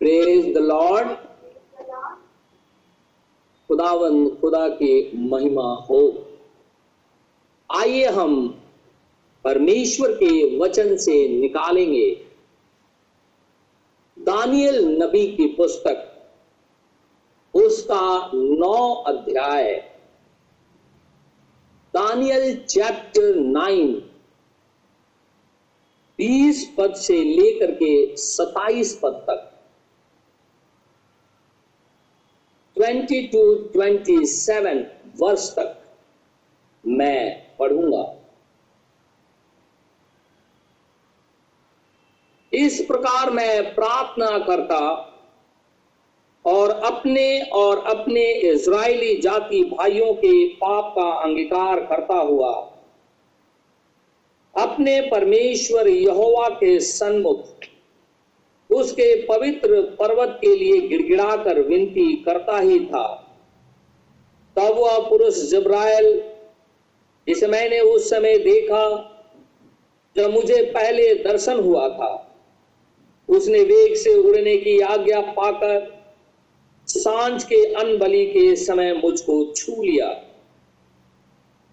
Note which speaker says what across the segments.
Speaker 1: Praise the Lord खुदावन, खुदा की महिमा हो। आइए हम परमेश्वर के वचन से निकालेंगे। दानियल नबी की पुस्तक, उसका नौ अध्याय। दानियल चैप्टर नाइन, बीस पद से लेकर के सताइस पद तक। ट्वेंटी टू ट्वेंटी सेवन वर्ष तक मैं पढ़ूँगा। इस प्रकार मैं प्रार्थना करता और अपने और अपने इज़राइली जाति भाइयों के पाप का अंगीकार करता हुआ अपने परमेश्वर यहोवा के सन्मुख उसके पवित्र पर्वत के लिए गिड़गिड़ाकर विनती करता ही था। तब वह पुरुष जब्राइल जिसे मैंने उस समय देखा जब मुझे पहले दर्शन हुआ था, उसने वेग से उड़ने की आज्ञा पाकर साँझ के अनबली के समय मुझको छू लिया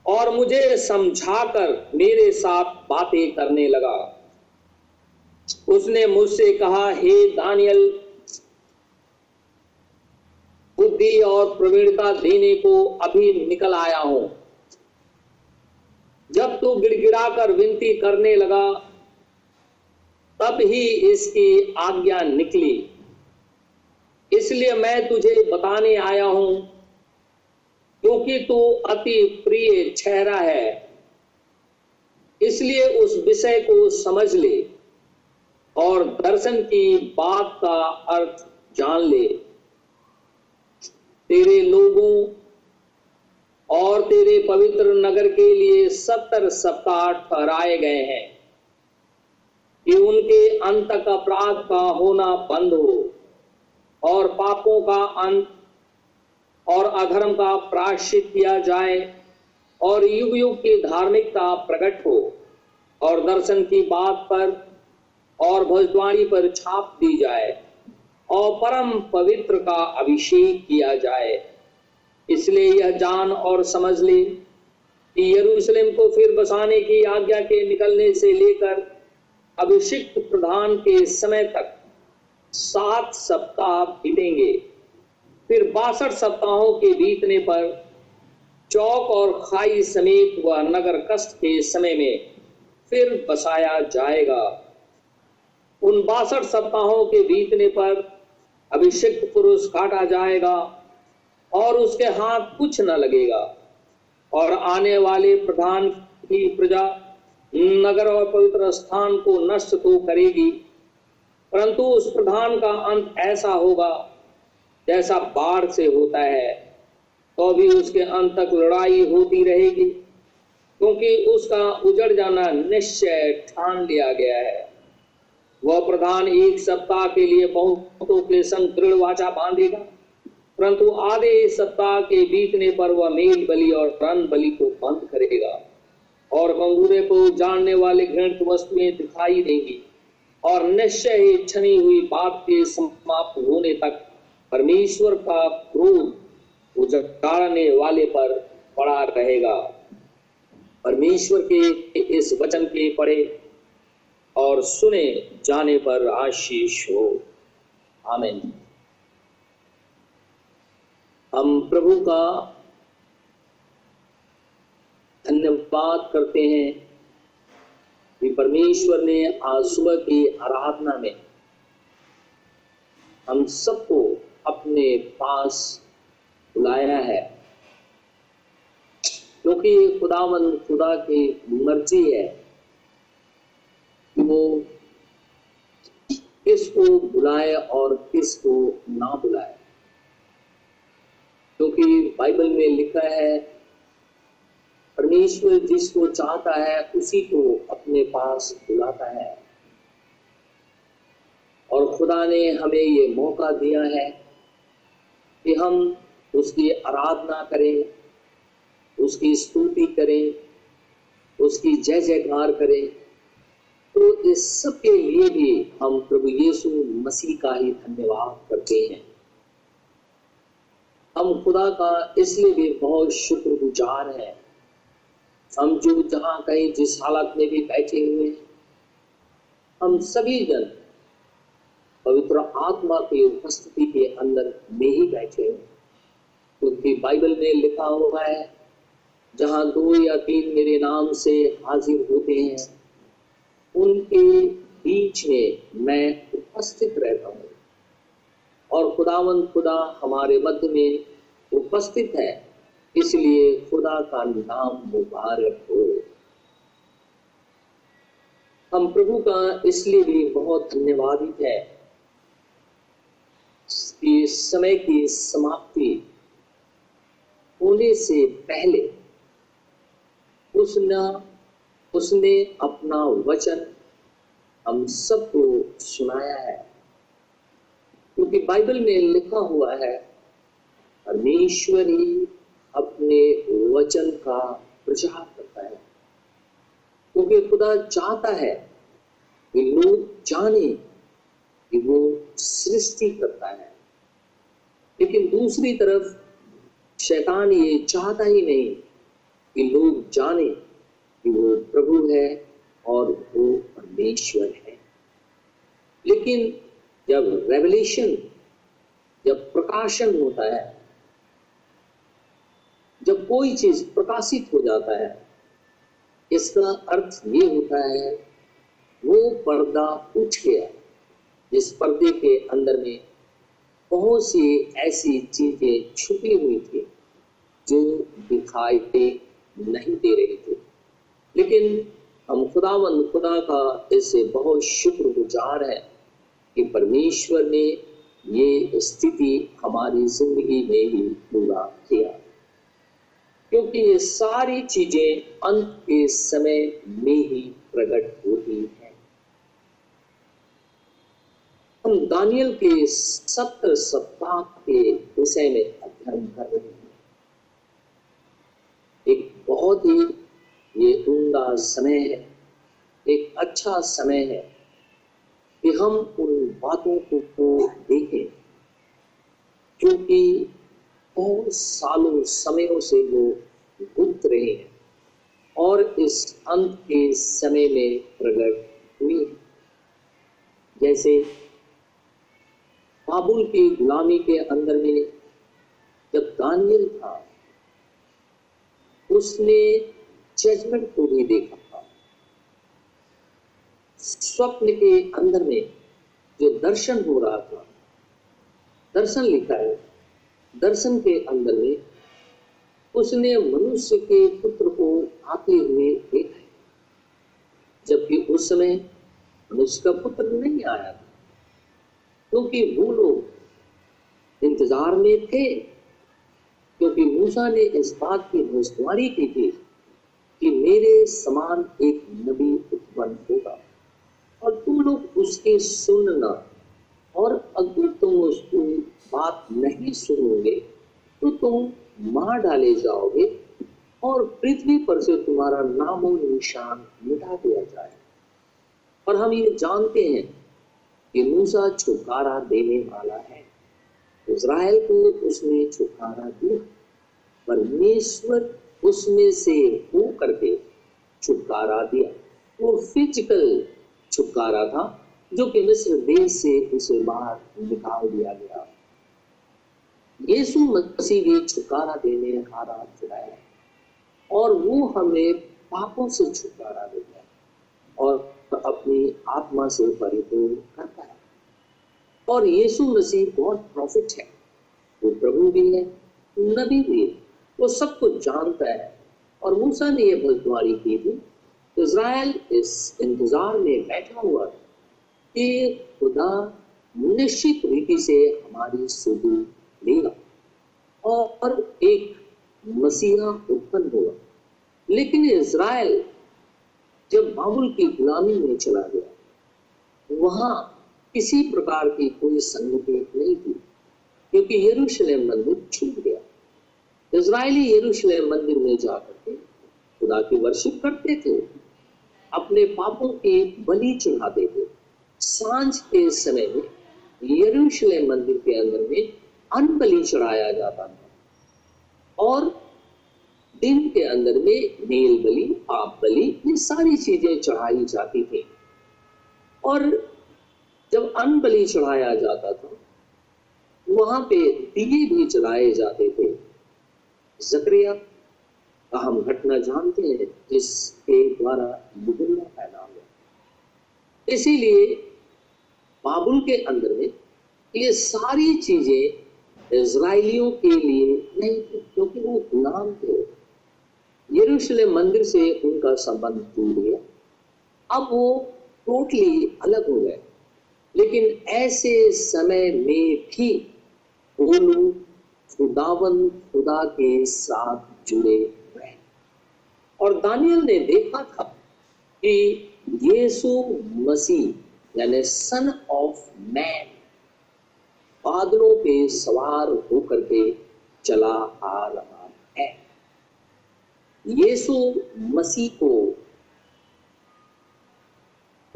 Speaker 1: और मुझे समझाकर मेरे साथ बातें करने लगा। उसने मुझसे कहा, हे दानियल, बुद्धि और प्रवीणता देने को अभी निकल आया हूँ। जब तू गिड़गिड़ा कर विनती करने लगा, तब ही इसकी आज्ञा निकली। इसलिए मैं तुझे बताने आया हूँ, क्योंकि तू अति प्रिय चेहरा है। इसलिए उस विषय को समझ ले। और दर्शन की बात का अर्थ जान ले। तेरे लोगों और तेरे पवित्र नगर के लिए सत्तर सप्ताह ठहराए गए हैं। कि उनके अंत अपराध का होना बंद हो और पापों का अंत और अधर्म का प्राश्चित किया जाए और युग युग की धार्मिकता प्रकट हो और दर्शन की बात पर और भविष्यवाणी पर छाप दी जाए और परम पवित्र का अभिषेक किया जाए। इसलिए यह जान और समझ ले कि यरूशलेम को फिर बसाने की आज्ञा के निकलने से लेकर अभिषिक्त प्रधान के समय तक सात सप्ताह बीतेंगे। फिर बासठ सप्ताहों के बीतने पर चौक और खाई समेत व नगर कष्ट के समय में फिर बसाया जाएगा। उन बासठ सप्ताहों के बीतने पर अभिषिक्त पुरुष काटा जाएगा और उसके हाथ कुछ न लगेगा। और आने वाले प्रधान की प्रजा नगर और पवित्र स्थान को नष्ट तो करेगी, परंतु उस प्रधान का अंत ऐसा होगा जैसा बाढ़ से होता है तो भी उसके अंत तक लड़ाई होती रहेगी, क्योंकि उसका उजड़ जाना निश्चय ठान लिया गया है। वह प्रधान एक सप्ताह के लिए बहुतों के संग दृढ़ वाचा बांधेगा। परंतु आधे सप्ताह के बीतने पर वह मेल बलि और रन बलि को बंद करेगा और कंगूरे को जानने वाले घृणित वस्तुएँ दिखाई देंगी और निश्चय ही छनी हुई बात के समाप्त होने तक परमेश्वर का क्रोध उजाड़ने वाले पर पड़ा रहेगा। परमेश्वर के इस वचन के पढ़े और सुने जाने पर आशीष हो। आमीन। हम प्रभु का धन्यवाद करते हैं कि परमेश्वर ने आज सुबह की आराधना में हम सबको अपने पास बुलाया है। क्योंकि खुदावन खुदा की मर्ज़ी है। वो किसको बुलाए और किसको ना बुलाए? क्योंकि बाइबल में लिखा है, परमेश्वर जिसको चाहता है, उसी को अपने पास बुलाता है। और खुदा ने हमें ये मौका दिया है कि हम उसकी आराधना करें, उसकी स्तुति करें, उसकी जय जयकार करें। के लिए भी हम प्रभु यीशु मसीह का ही धन्यवाद करते हैं। हम खुदा का इसलिए भी बहुत शुक्रगुजार हैं। हम जो जहाँ कहीं जिस हालत में भी बैठे हुए हैं, हम सभी जन पवित्र आत्मा की उपस्थिति के अंदर में ही बैठे हैं। क्योंकि बाइबल में लिखा हुआ है, जहाँ दो या तीन मेरे नाम से हाजिर होते हैं उनके बीच में मैं उपस्थित रहता हूँ। और खुदावंत खुदा हमारे मध्य में उपस्थित है, इसलिए खुदा का नाम मुबारक हो। हम प्रभु का इसलिए भी बहुत धन्यवादित है कि समय की समाप्ति होने से पहले उसने उसने अपना वचन हम सबको सुनाया है। क्योंकि बाइबल में लिखा हुआ है, परमेश्वर ही अपने वचन का प्रचार करता है। क्योंकि खुदा चाहता है कि लोग जाने कि वो सृष्टि करता है। लेकिन दूसरी तरफ़, शैतान ये चाहता ही नहीं कि लोग जाने कि वो प्रभु है और वो परमेश्वर है। लेकिन जब रेवलेशन जब प्रकाशन होता है, जब कोई चीज़ प्रकाशित हो जाता है, इसका अर्थ ये होता है, वो पर्दा उठ गया, जिस पर्दे के अंदर में बहुत सी ऐसी चीज़ें छुपी हुई थी, जो दिखाई नहीं दे रही थी। लेकिन हम खुदावंद खुदा का इससे बहुत शुक्रगुजार है कि परमेश्वर ने ये स्थिति हमारी ज़िंदगी में ही पूरा किया। क्योंकि ये सारी चीज़ें अंत के समय में ही प्रकट होती हैं। हम दानियल के सत्र सप्ताह के विषय में अध्ययन कर रहे हैं। एक बहुत ही ये उमदा समय है, एक अच्छा समय है कि हम उन बातों को देखें, क्योंकि बहुत सालों समयों से वो गुप्त रहे हैं और इस अंत के समय में प्रकट हुई जैसे बाबुल की गुलामी के अंदर में जब दानियल था, उसने जजमेंट को भी देखा था स्वप्न के अंदर में जो दर्शन हो रहा था, दर्शन लिखा है, दर्शन के अंदर में उसने मनुष्य के पुत्र को आते हुए देखा जबकि उस समय मनुष्य का पुत्र नहीं आया था, क्योंकि वो लोग इंतज़ार में थे, क्योंकि मूसा ने इस बात की भविष्यवाणी की थी कि मेरे समान एक नबी उत्पन्न होगा। और तुम लोग उसके सुनना। और अगर तुम उसकी बात नहीं सुनोगे तो तुम मार डाले जाओगे और पृथ्वी पर से तुम्हारा नामो निशान मिटा दिया जाए। और हम ये जानते हैं कि मूसा छुटकारा देने वाला है। इज़राइल को उसने छुटकारा दिया, परमेश्वर उसमें से हो करके छुटकारा दिया। वो फ़िज़िकल छुटकारा था, जो कि मिस्र देश से उसे बाहर निकाल दिया गया। यीशु मसीह भी छुटकारा देने हारा चुराया। और वो हमें पापों से छुटकारा देता है और अपनी आत्मा से परिपूर्ण करता है। और यीशु मसीह बहुत प्रॉफिट है। वो प्रभु भी है, नबी भी है। वो सब कुछ जानता है। और मूसा ने यह भविष्यवाणी की थी इसराइल इस इंतज़ार में बैठा हुआ कि खुदा निश्चित रीति से हमारी सुधि लेगा और एक मसीहा उत्पन्न होगा। लेकिन इसराइल जब बाबुल की गुलामी में चला गया, वहाँ किसी प्रकार की कोई संगति नहीं थी, क्योंकि यरूशलेम मंदिर छूट गया। इज़राइली यरूशलेम मंदिर में जाकर के खुदा की वर्शिप करते थे। अपने पापों की बलि चढ़ाते थे साँझ के समय में यरूशलेम मंदिर के अंदर में अन्न बलि चढ़ाया जाता था। और दिन के अंदर में मेल बलि, पाप बलि, ये सारी चीज़ें चढ़ाई जाती थी। और जब अन्न बलि चढ़ाया जाता था, वहाँ पे दिए भी चढ़ाए जाते थे। जकरिया, का हम घटना जानते हैं, जिसके द्वारा बुज़ुर्ग पैदा हुआ इसीलिए बाबुल के अंदर में ये सारी चीज़ें इसराइलियों के लिए नहीं थी, क्योंकि वो गुलाम थे। यरूशलेम मंदिर से उनका संबंध टूट गया। अब वो टोटली अलग हो गए। लेकिन ऐसे समय में भी वो लोग खुदावन खुदा के साथ जुड़े रहे और दानियल ने देखा था कि यीशु मसीह, यानी सन ऑफ़ मैन बादलों पे सवार होकर के चला आ रहा है। यीशु मसीह को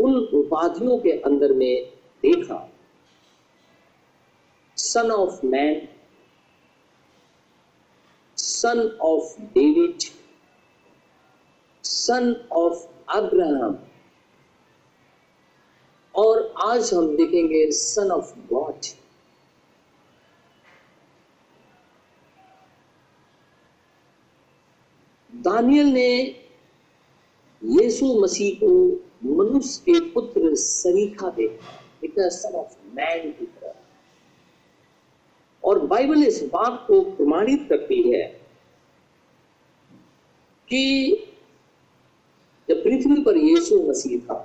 Speaker 1: उन उपाधियों के अंदर में देखा। Son of man son of David son of Abraham और आज हम देखेंगे सन ऑफ़ गॉड दानियल ने यीशु मसीह को मनुष्य के पुत्र सरीखा देखा सन ऑफ़ मैन की तरह। और बाइबल इस बात को प्रमाणित करती है कि जब पृथ्वी पर यीशु मसीह था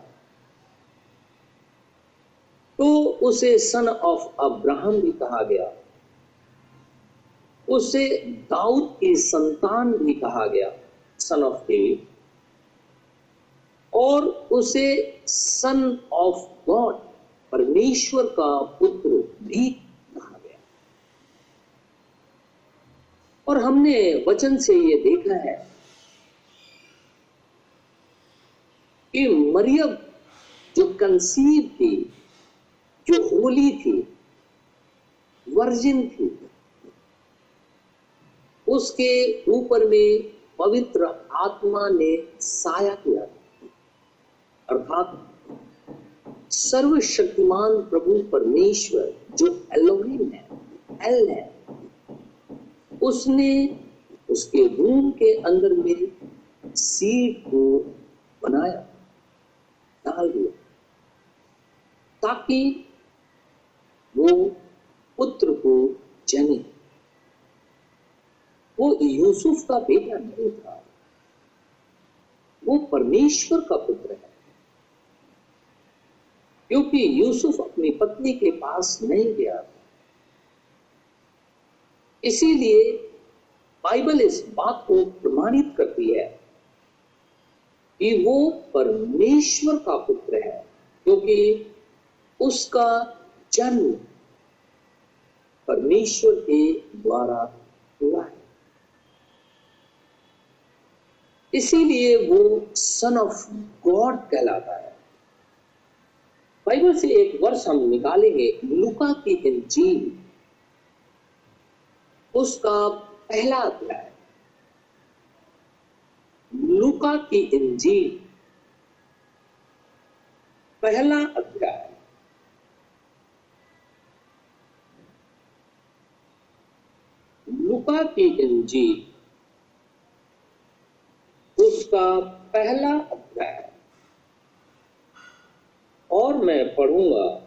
Speaker 1: तो उसे सन ऑफ़ अब्राहम भी कहा गया। उसे दाऊद की संतान भी कहा गया सन ऑफ़ डेविड और उसे सन ऑफ़ गॉड परमेश्वर का पुत्र भी कहा गया। और हमने वचन से यह देखा है कि मरियम जो कंसीव थी, जो होली थी, वर्जिन थी, उसके ऊपर में पवित्र आत्मा ने साया किया। अर्थात सर्वशक्तिमान प्रभु परमेश्वर जो एलोहिम है एल है, उसने उसके रूम के अंदर में सीट को बनाया। डाल दिया ताकि वो पुत्र को जने। वो यूसुफ का बेटा नहीं था, वो परमेश्वर का पुत्र है। क्योंकि यूसुफ अपनी पत्नी के पास नहीं गया था। इसीलिए बाइबल इस बात को प्रमाणित करती है कि वो परमेश्वर का पुत्र है, क्योंकि उसका जन्म परमेश्वर के द्वारा हुआ है। इसीलिए वो सन ऑफ़ गॉड कहलाता है। बाइबल से एक वर्ष हम निकालेंगे लुका की इंजील, उसका पहला अध्याय। लुका की इंजील। पहला अध्याय। लुका की इंजील। उसका पहला अध्याय। और मैं पढ़ूँगा।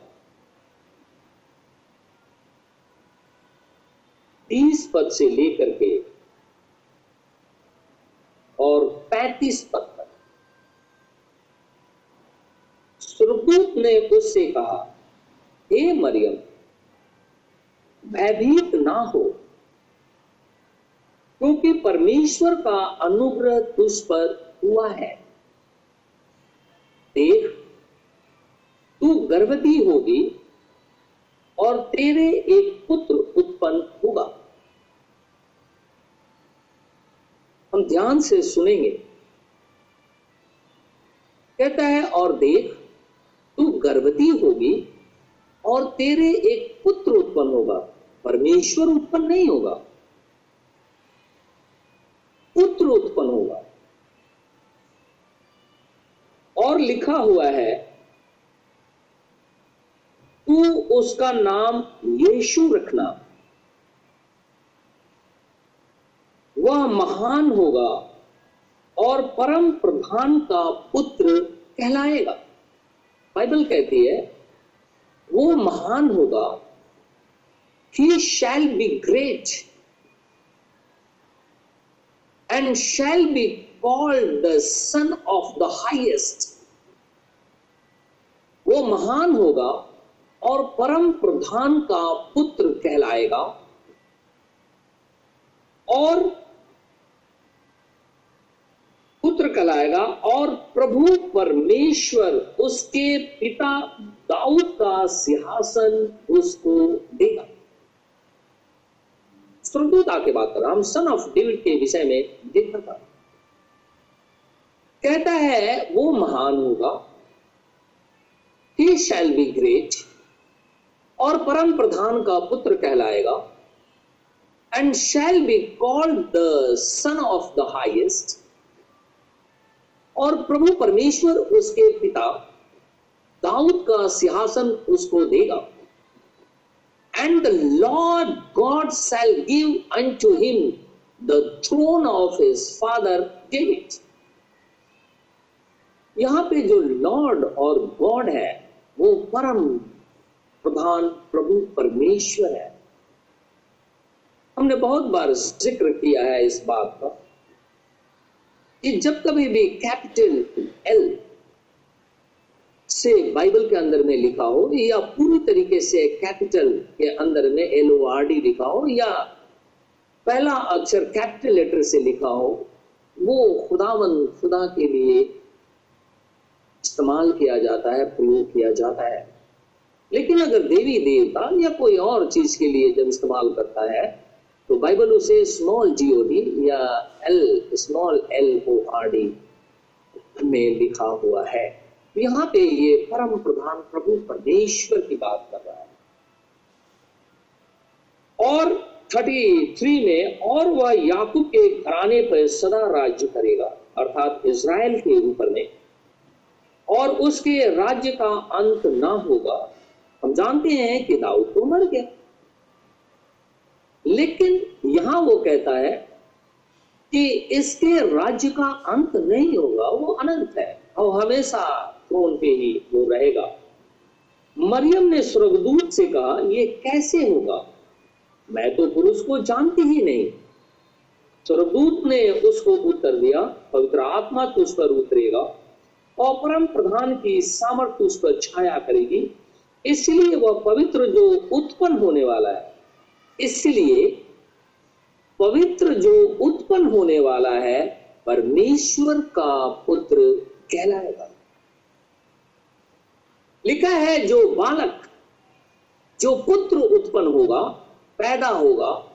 Speaker 1: तीस पद से लेकर के और पैतीस पद तक सुरदूत ने उससे कहा, हे मरियम, भयभीत ना हो, क्योंकि परमेश्वर का अनुग्रह तुझ पर हुआ है। देख, तू गर्भवती होगी और तेरे एक पुत्र उत्पन्न होगा। हम ध्यान से सुनेंगे। कहता है, और देख, तू गर्भवती होगी और तेरे एक पुत्र उत्पन्न होगा। परमेश्वर उत्पन्न नहीं होगा। पुत्र उत्पन्न होगा। और लिखा हुआ है, तू उसका नाम यीशु रखना। वह महान होगा और परम प्रधान का पुत्र कहलाएगा। बाइबल कहती है, वो महान होगा ही shall be great and shall be called the son of the highest वो महान होगा और परम प्रधान का पुत्र कहलाएगा और पुत्र कहलाएगा और प्रभु परमेश्वर उसके पिता दाऊद का सिंहासन उसको देगा। स्वर्गदूत आके बात कर रहा हम सन ऑफ़ डेविड के विषय में देखा था। कहता है, वो महान होगा ही शैल बी ग्रेट और परम प्रधान का पुत्र कहलाएगा and shall be called the son of the highest और प्रभु परमेश्वर उसके पिता दाऊद का सिंहासन उसको देगा। And the Lord God shall give unto him the throne of his father David यहाँ पे जो लॉर्ड और गॉड है, वो परम प्रधान प्रभु परमेश्वर है। हमने बहुत बार ज़िक्र किया है इस बात का। कि जब कभी भी कैपिटल एल से बाइबल के अंदर में लिखा हो, या पूरी तरीके से कैपिटल के अंदर में एल ओ आर डी लिखा हो, या पहला अक्षर कैपिटल लेटर से लिखा हो, वो खुदावन, खुदा के लिए इस्तेमाल किया जाता है, प्रयोग किया जाता है। लेकिन अगर देवी देवता या कोई और चीज़ के लिए जब इस्तेमाल करता है तो बाइबल उसे स्मॉल जीओ डी या L small L O R D में लिखा हुआ है। यहाँ पे ये परम प्रधान प्रभु परमेश्वर की बात कर रहा है। और 33 में, और वह याकूब के घराने पर सदा राज्य करेगा, अर्थात इज़राइल के ऊपर में। और उसके राज्य का अंत ना होगा। हम जानते हैं कि दाऊद तो मर गया। लेकिन यहाँ वो कहता है कि इसके राज्य का अंत नहीं होगा, वो अनंत है। और हमेशा थ्रोन पे ही वो रहेगा। मरियम ने स्वर्गदूत से कहा, ये कैसे होगा? मैं तो पुरुष को जानती ही नहीं। स्वर्गदूत ने उसको उत्तर दिया, पवित्र आत्मा तुझ पर उतरेगा और परम प्रधान की सामर्थ्य उस पर छाया करेगी। इसलिए वह पवित्र जो उत्पन्न होने वाला है इसलिए पवित्र जो उत्पन्न होने वाला है, परमेश्वर का पुत्र कहलाएगा। लिखा है, जो बालक, जो पुत्र उत्पन्न होगा, पैदा होगा,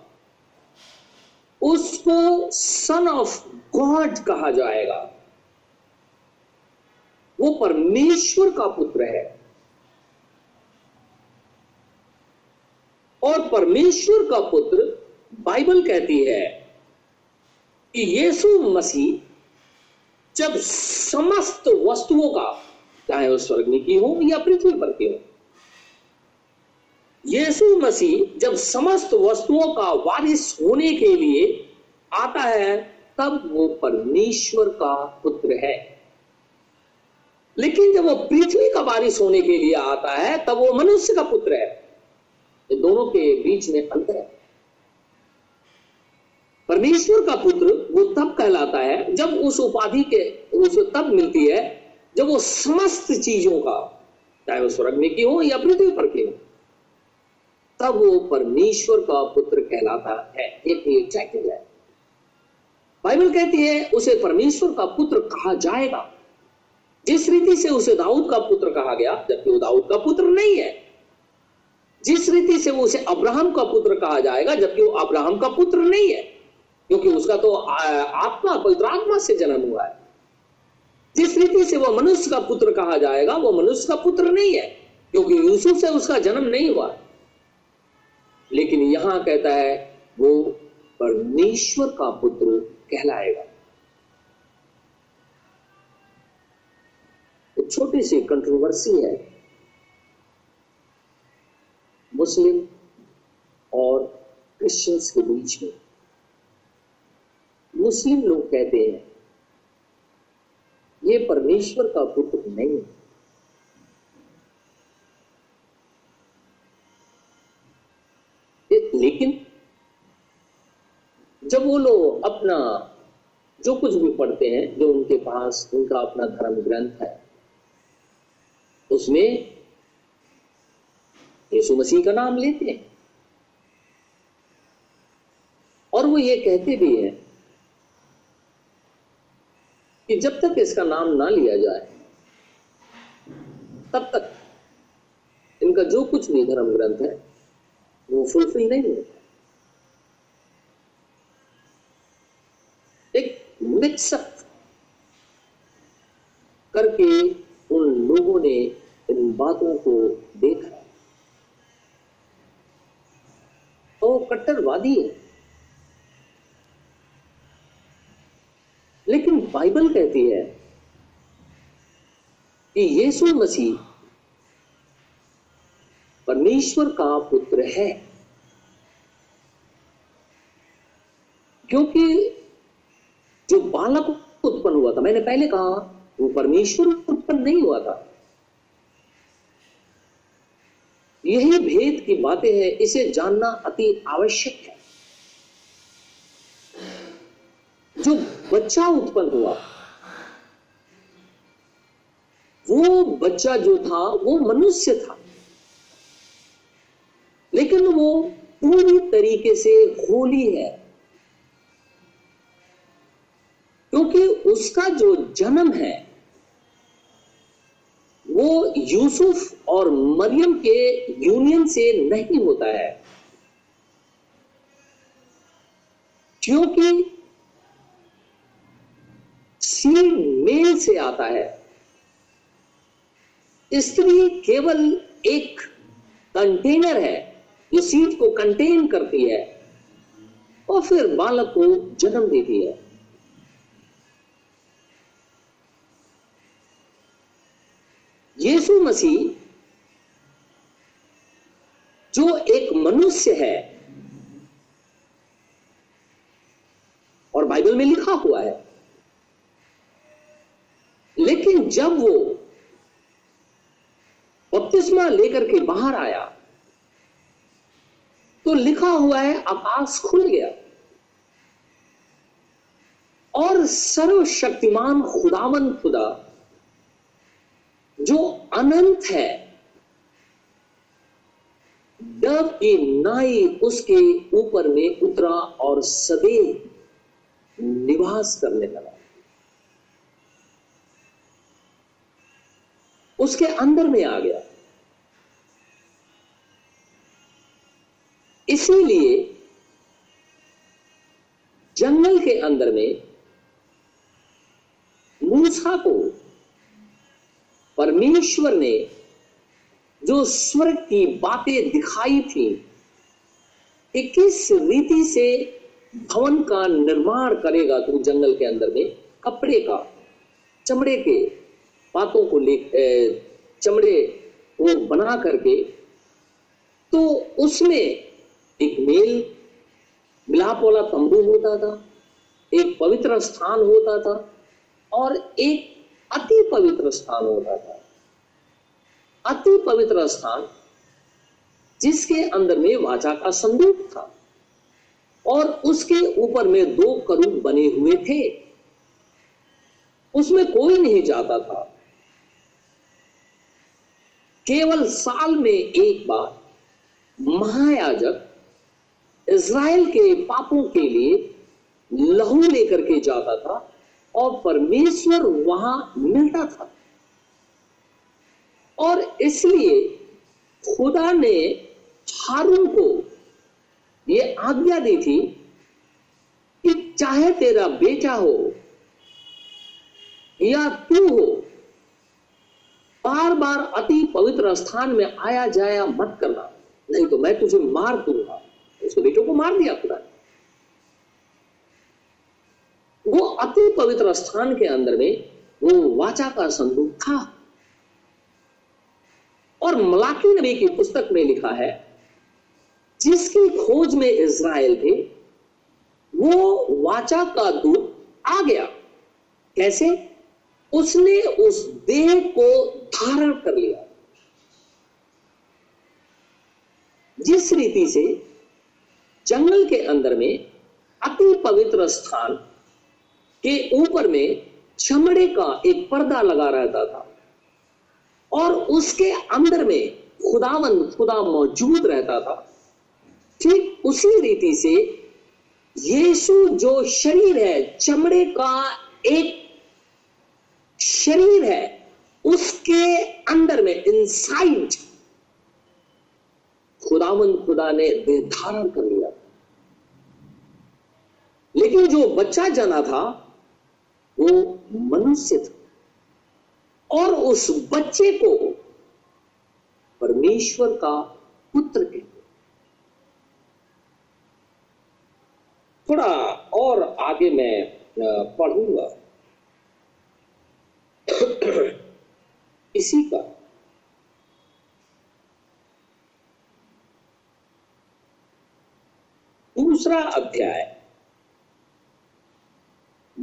Speaker 1: उसको सन ऑफ़ गॉड कहा जाएगा। वो परमेश्वर का पुत्र है। और परमेश्वर का पुत्र बाइबल कहती है कि यीशु मसीह जब समस्त वस्तुओं का, चाहे वो स्वर्ग में की हो या पृथ्वी पर की हो, यीशु मसीह जब समस्त वस्तुओं का वारिस होने के लिए आता है, तब वो परमेश्वर का पुत्र है। लेकिन जब वो पृथ्वी का वारिस होने के लिए आता है, तब वो मनुष्य का पुत्र है। ये दोनों के बीच में अंतर है। परमेश्वर का पुत्र वो तब कहलाता है जब उस उपाधि के, उसे तब मिलती है जब वो समस्त चीज़ों का, चाहे वो स्वर्ग में की हो या पृथ्वी पर की हो, तब वो परमेश्वर का पुत्र कहलाता है। एक ये टाइटल है। बाइबल कहती है, उसे परमेश्वर का पुत्र कहा जाएगा। जिस रीति से उसे दाऊद का पुत्र कहा गया, जबकि वो दाऊद का पुत्र नहीं है जिस रीति से उसे अब्राहम का पुत्र कहा जाएगा, जबकि वो अब्राहम का पुत्र नहीं है, क्योंकि उसका तो आत्मा, पवित्र आत्मा से जन्म हुआ है। जिस रीति से वह मनुष्य का पुत्र कहा जाएगा, वह मनुष्य का पुत्र नहीं है, क्योंकि यूसुफ से उसका जन्म नहीं हुआ लेकिन यहाँ कहता है, वो परमेश्वर का पुत्र कहलाएगा। एक छोटी सी कंट्रोवर्सी है। मुस्लिम और क्रिश्चियंस के बीच में। मुस्लिम लोग कहते हैं, ये परमेश्वर का पुत्र नहीं है। लेकिन जब वो लोग अपना जो कुछ भी पढ़ते हैं, जो उनके पास, उनका अपना धर्म ग्रंथ है, उसमें यीशु मसीह का नाम लेते हैं। और वो ये कहते भी हैं कि जब तक इसका नाम ना लिया जाए, तब तक इनका जो कुछ भी धर्म ग्रंथ है, वो फुलफिल नहीं होता। एक मिक्सअप करके उन लोगों ने इन बातों को देखा तो वो कट्टरवादी है। लेकिन बाइबल कहती है कि यीशु मसीह परमेश्वर का पुत्र है। क्योंकि जो बालक उत्पन्न हुआ था, मैंने पहले कहा, वो परमेश्वर उत्पन्न नहीं हुआ था। यही भेद की बातें हैं, इसे जानना अति आवश्यक है। जो बच्चा उत्पन्न हुआ, वो बच्चा जो था, वो मनुष्य था। लेकिन वो पूरी तरीके से होली है। क्योंकि उसका जो जन्म है यूसुफ और मरियम के यूनियन से नहीं होता है। क्योंकि सीड मेल से आता है। स्त्री केवल एक कंटेनर है जो सीड को कंटेन करती है और फिर बालक को जन्म देती है। यीशु मसीह जो एक मनुष्य है और बाइबल में लिखा हुआ है। लेकिन जब वो बपतिस्मा लेकर के बाहर आया तो लिखा हुआ है आकाश खुल गया और सर्वशक्तिमान खुदावन खुदा जो अनंत है। डब की नाई उसके ऊपर में उतरा और सदैव निवास करने लगा। उसके अंदर में आ गया। इसीलिए जंगल के अंदर में मूसा को परमेश्वर ने जो स्वर्ग की बातें दिखाई थी किस रीति से भवन का निर्माण करेगा तू जंगल के अंदर में, कपड़े का, चमड़े के बातों को ले चमड़े को बना करके तो उसमें एक मेल, मिलाप वाला तंबू होता था, एक पवित्र स्थान होता था, और एक अति पवित्र स्थान होता था अति पवित्र स्थान जिसके अंदर में वाचा का संदूक था और उसके ऊपर में दो करूब बने हुए थे। उसमें कोई नहीं जाता था। केवल साल में एक बार महायाजक इज़राइल के पापों के लिए लहू लेकर के जाता था और परमेश्वर वहाँ मिलता था। और इसलिए खुदा ने हारून को यह आज्ञा दी थी कि चाहे तेरा बेटा हो या तू हो बार बार अति पवित्र स्थान में आया जाया मत करना। नहीं तो मैं तुझे मार दूँगा। उसके बेटों को मार दिया खुदा वो अति पवित्र स्थान के अंदर में वो वाचा का संदूक था। और मलाकी नबी की पुस्तक में लिखा है, जिसकी खोज में इज़राइल थे, वो वाचा का दूत आ गया। कैसे? उसने उस देह को धारण कर लिया। जिस रीति से जंगल के अंदर में अति पवित्र स्थान के ऊपर में चमड़े का एक पर्दा लगा रहता था। और उसके अंदर में खुदावन, खुदा मौजूद रहता था। ठीक उसी रीति से यीशु जो शरीर है, चमड़े का एक शरीर है, उसके अंदर में इंसाइड खुदावन, खुदा ने निर्धारण कर लिया। लेकिन जो बच्चा जना था वो मनुष्य था। और उस बच्चे को परमेश्वर का पुत्र कहते थोड़ा और आगे मैं पढ़ूँगा। इसी का दूसरा अध्याय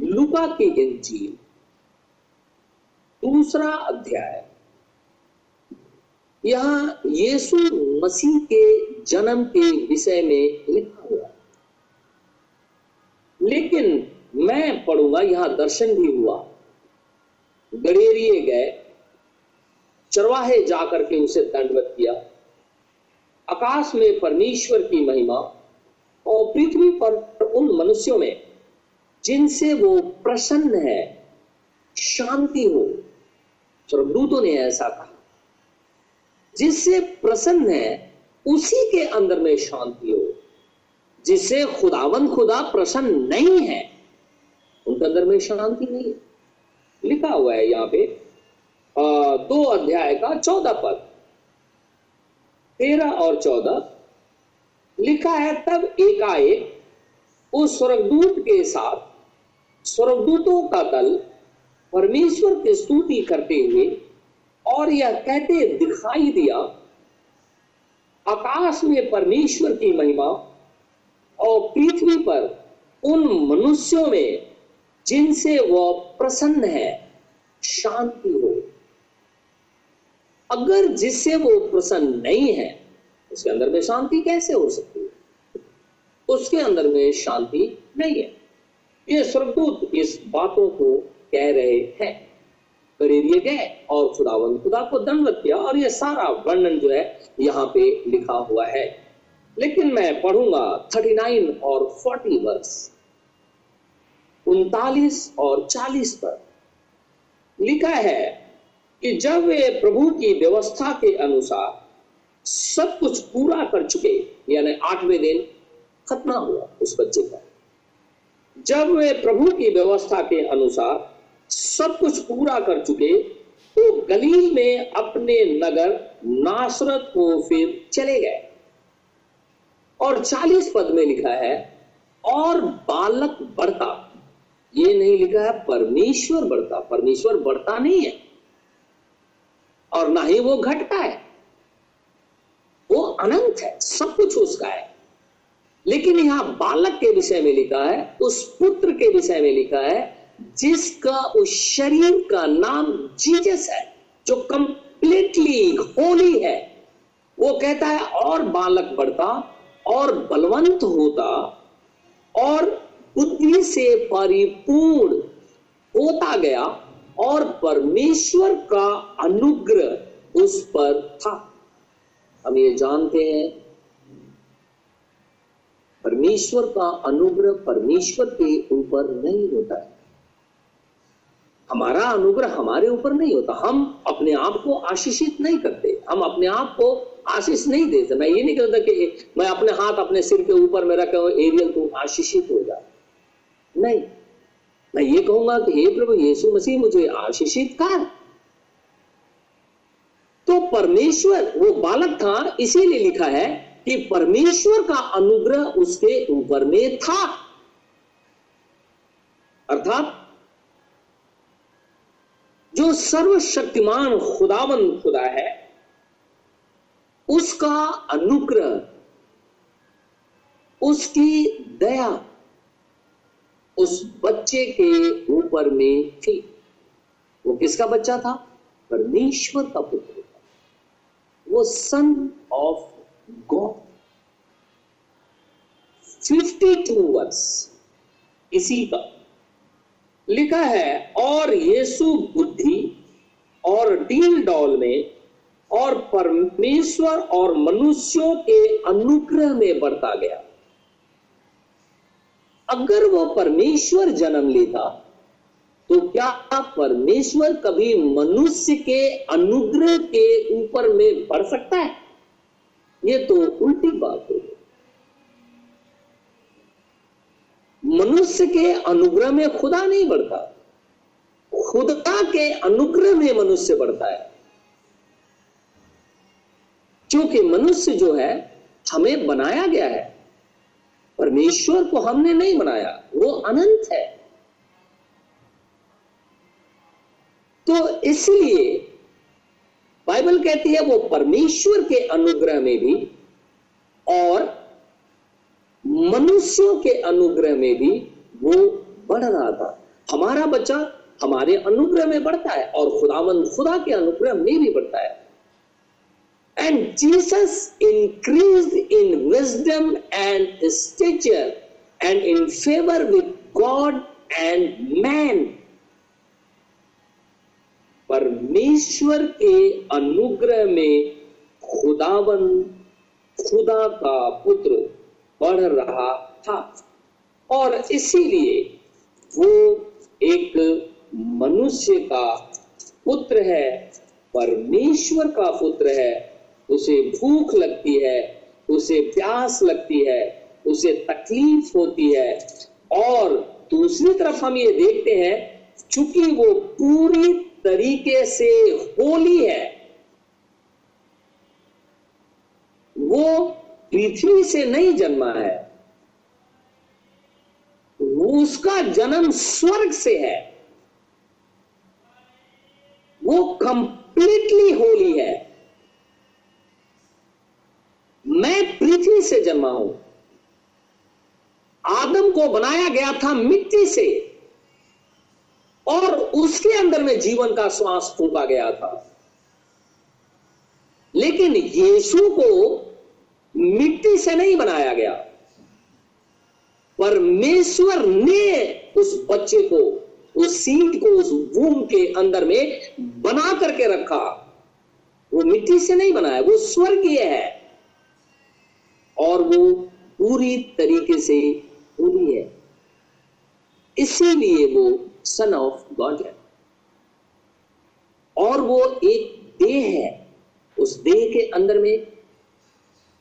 Speaker 1: लुका की इंजील दूसरा अध्याय। यहाँ यीशु मसीह के जन्म के विषय में लिखा हुआ लेकिन मैं पढ़ूँगा, यहाँ दर्शन भी हुआ। गड़ेरिए गए, चरवाहे जाकर के उसे दंडवत किया। आकाश में परमेश्वर की महिमा और पृथ्वी पर उन मनुष्यों में जिनसे वो प्रसन्न है शांति हो। स्वर्गदूतों ने ऐसा कहा। जिससे प्रसन्न है उसी के अंदर में शांति हो। जिससे खुदावन खुदा प्रसन्न नहीं है उनके अंदर में शांति नहीं है। लिखा हुआ है यहाँ पे आ, दो अध्याय का चौदह पद। तेरह और चौदह। लिखा है तब एकाएक उस स्वर्गदूत के साथ स्वर्गदूतों का दल परमेश्वर की स्तुति करते हुए और यह कहते दिखाई दिया, आकाश में परमेश्वर की महिमा और पृथ्वी पर उन मनुष्यों में जिनसे वह प्रसन्न है, शांति हो। अगर जिससे वो प्रसन्न नहीं है, उसके अंदर में शांति कैसे हो सकती है? उसके अंदर में शांति नहीं है। ये स्वर्गदूत इस बातों को कह रहे हैं। करीब गए और खुदावन खुदा को दंडवत किया और ये सारा वर्णन जो है यहाँ पे लिखा हुआ है। लेकिन मैं पढ़ूँगा थर्टी नाइन और फोर्टी वर्स। उनतालीस और चालीस पर लिखा है कि जब वे प्रभु की व्यवस्था के अनुसार सब कुछ पूरा कर चुके, यानी आठवें दिन खत्म हुआ उस बच्चे का। जब वे प्रभु की व्यवस्था के अनुसार सब कुछ पूरा कर चुके तो गलील में अपने नगर नासरत को फिर चले गए। और चालीस पद में लिखा है, और बालक बढ़ता। ये नहीं लिखा है, परमेश्वर बढ़ता। परमेश्वर बढ़ता नहीं है। और ना ही वो घटता है। वो अनंत है। सब कुछ उसका है। लेकिन यहाँ बालक के विषय में लिखा है, उस पुत्र के विषय में लिखा है, जिसका उस शरीर का नाम जीजस है, जो कंप्लीटली होली है। वो कहता है, और बालक बढ़ता, और बलवंत होता, और बुद्धि से परिपूर्ण होता गया, और परमेश्वर का अनुग्रह उस पर था। हम ये जानते हैं परमेश्वर का अनुग्रह परमेश्वर के ऊपर नहीं होता है। हमारा अनुग्रह हमारे ऊपर नहीं होता। हम अपने आप को आशीषित नहीं करते। हम अपने आप को आशीष नहीं देते। मैं ये नहीं कहता कि मैं अपने हाथ अपने सिर के ऊपर में रखे एरियल तू आशीषित हो जा। नहीं। मैं ये कहूँगा कि हे प्रभु, यीशु मसीह मुझे आशीषित कर। तो परमेश्वर, वो बालक था, इसीलिए लिखा है कि परमेश्वर का अनुग्रह उसके ऊपर में था। अर्थात, जो सर्वशक्तिमान खुदावन खुदा है, उसका अनुग्रह, उसकी दया उस बच्चे के ऊपर में थी। वो किसका बच्चा था? परमेश्वर का पुत्र था। वो son of fifty two verse इसी का लिखा है, और यीशु बुद्धि और डील डॉल में और परमेश्वर और मनुष्यों के अनुग्रह में बढ़ता गया। अगर वो परमेश्वर जन्म लेता तो क्या परमेश्वर कभी मनुष्य के अनुग्रह के ऊपर में बढ़ सकता है? ये तो उल्टी बात हो। मनुष्य के अनुग्रह में खुदा नहीं बढ़ता। खुदा के अनुग्रह में मनुष्य बढ़ता है। क्योंकि मनुष्य जो है, हमें बनाया गया है। परमेश्वर को हमने नहीं बनाया, वो अनंत है। तो इसलिए बाइबल कहती है वो परमेश्वर के अनुग्रह में भी और मनुष्यों के अनुग्रह में भी वो बढ़ रहा था हमारा बच्चा हमारे अनुग्रह में बढ़ता है और खुदावन खुदा के अनुग्रह में भी बढ़ता है And Jesus increased in wisdom and stature and in favor with God and man. परमेश्वर के अनुग्रह में खुदावन, खुदा का पुत्र बढ़ रहा था। और इसीलिए वो एक मनुष्य का पुत्र है, परमेश्वर का पुत्र है। उसे भूख लगती है, उसे प्यास लगती है, उसे तकलीफ़ होती है। और दूसरी तरफ़ हम ये देखते हैं, चूँकि वो पूरी तरीके से होली है, वो पृथ्वी से नहीं जन्मा है उसका जन्म स्वर्ग से है, वो कंप्लीटली होली है। मैं पृथ्वी से जन्मा हूँ। आदम को बनाया गया था मिट्टी से। और उसके अंदर में जीवन का श्वास फूका गया था। लेकिन यीशु को मिट्टी से नहीं बनाया गया। परमेश्वर ने उस बच्चे को, उस सीट को उस वूम के अंदर में बना करके रखा। वो मिट्टी से नहीं बनाया, वो स्वर्गीय है। और वो पूरी तरीके से पूरी है। इसीलिए वो सन ऑफ़ गॉड है। और वो एक देह है। उस देह के अंदर में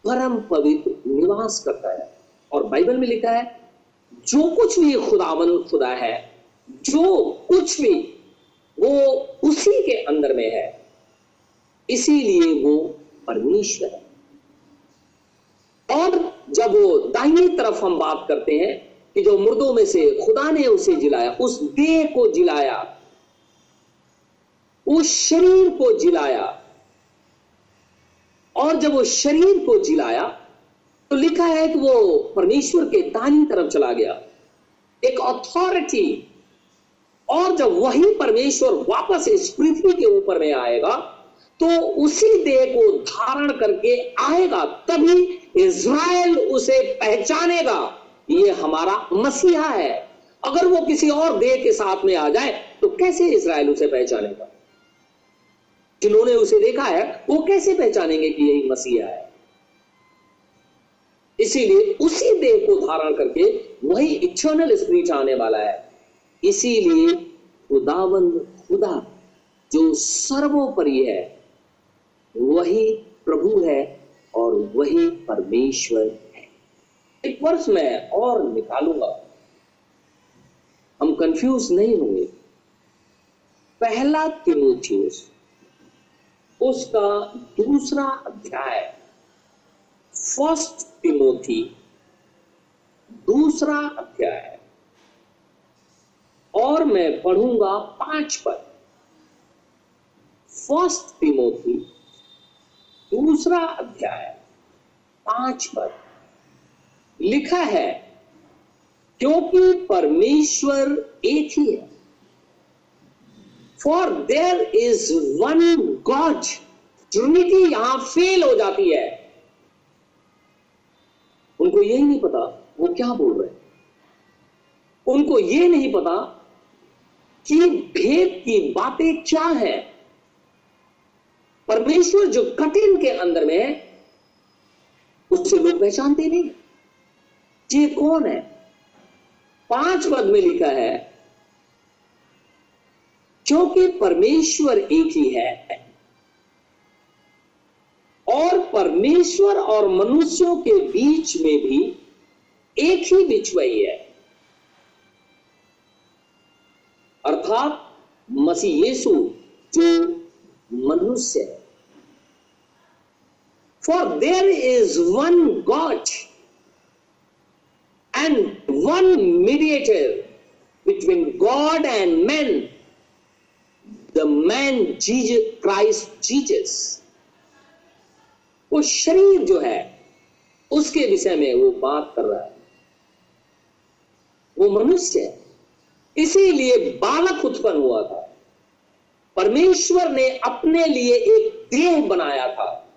Speaker 1: परम पवित्र निवास करता है। और बाइबल में लिखा है, जो कुछ भी खुदावन, खुदा है, जो कुछ भी वो उसी के अंदर में है, इसीलिए वो परमेश्वर है। और जब वो दाहिनी तरफ़ हम बात करते हैं कि जो मुर्दों में से खुदा ने उसे जिलाया, उस देह को जिलाया, उस शरीर को जिलाया, और जब वो शरीर को जिलाया तो लिखा है कि वो परमेश्वर के दानी तरफ़ चला गया। एक अथॉरिटी और जब वही परमेश्वर वापस इस पृथ्वी के ऊपर में आएगा तो उसी देह को धारण करके आएगा, तभी इज़राइल उसे पहचानेगा। ये हमारा मसीहा है। अगर वो किसी और देह के साथ में आ जाए तो कैसे इसराइल उसे पहचानेगा? जिन्होंने उसे देखा है, वो कैसे पहचानेंगे कि यही मसीहा है? इसीलिए उसी देह को धारण करके वही इटर्नल स्पिरिट आने वाला है। इसीलिए खुदावंद खुदा, जो सर्वोपरि है, वही प्रभु है और वही परमेश्वर एक वर्ष में और निकालूँगा। हम कंफ्यूज नहीं होंगे। पहला तिमोथियस उसका दूसरा अध्याय। फ़र्स्ट तिमोथी, दूसरा अध्याय। और मैं पढ़ूँगा पाँच पद। फ़र्स्ट तिमोथी, दूसरा अध्याय, पाँच पद। लिखा है, क्योंकि परमेश्वर एक ही है। For there is one God trinity यहाँ फेल हो जाती है। उनको यही नहीं पता वो क्या बोल रहे हैं। उनको ये नहीं पता कि भेद की बातें क्या है। परमेश्वर जो कठिन के अंदर में है उससे लोग पहचानते नहीं। ये कौन है? पाँच पद में लिखा है, क्योंकि परमेश्वर एक ही है और परमेश्वर और मनुष्यों के बीच में भी एक ही बिछुआई है। अर्थात मसीह यीशु जो मनुष्य है। For there is one God and one mediator between God and man the man Jesus Christ Jesus वो शरीर जो है, उसके विषय में वो बात कर रहा है। वो मनुष्य है। इसीलिए बालक उत्पन्न हुआ था। परमेश्वर ने अपने लिए एक देह बनाया था।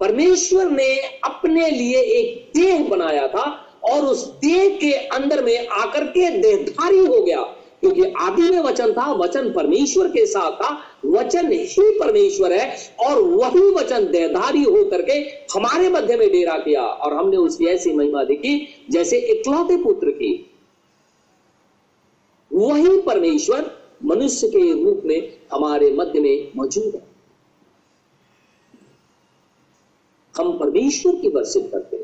Speaker 1: परमेश्वर ने अपने लिए एक देह बनाया था। और उस देह के अंदर में आकर के देहधारी हो गया। क्योंकि आदि में वचन था, वचन परमेश्वर के साथ था, वचन ही परमेश्वर है, और वही वचन देहधारी होकर के हमारे मध्य में डेरा किया। और हमने उसकी ऐसी महिमा देखी, जैसे इकलौते पुत्र की। वही परमेश्वर मनुष्य के रूप में हमारे मध्य में मौजूद है। हम परमेश्वर की वर्षित करते हैं।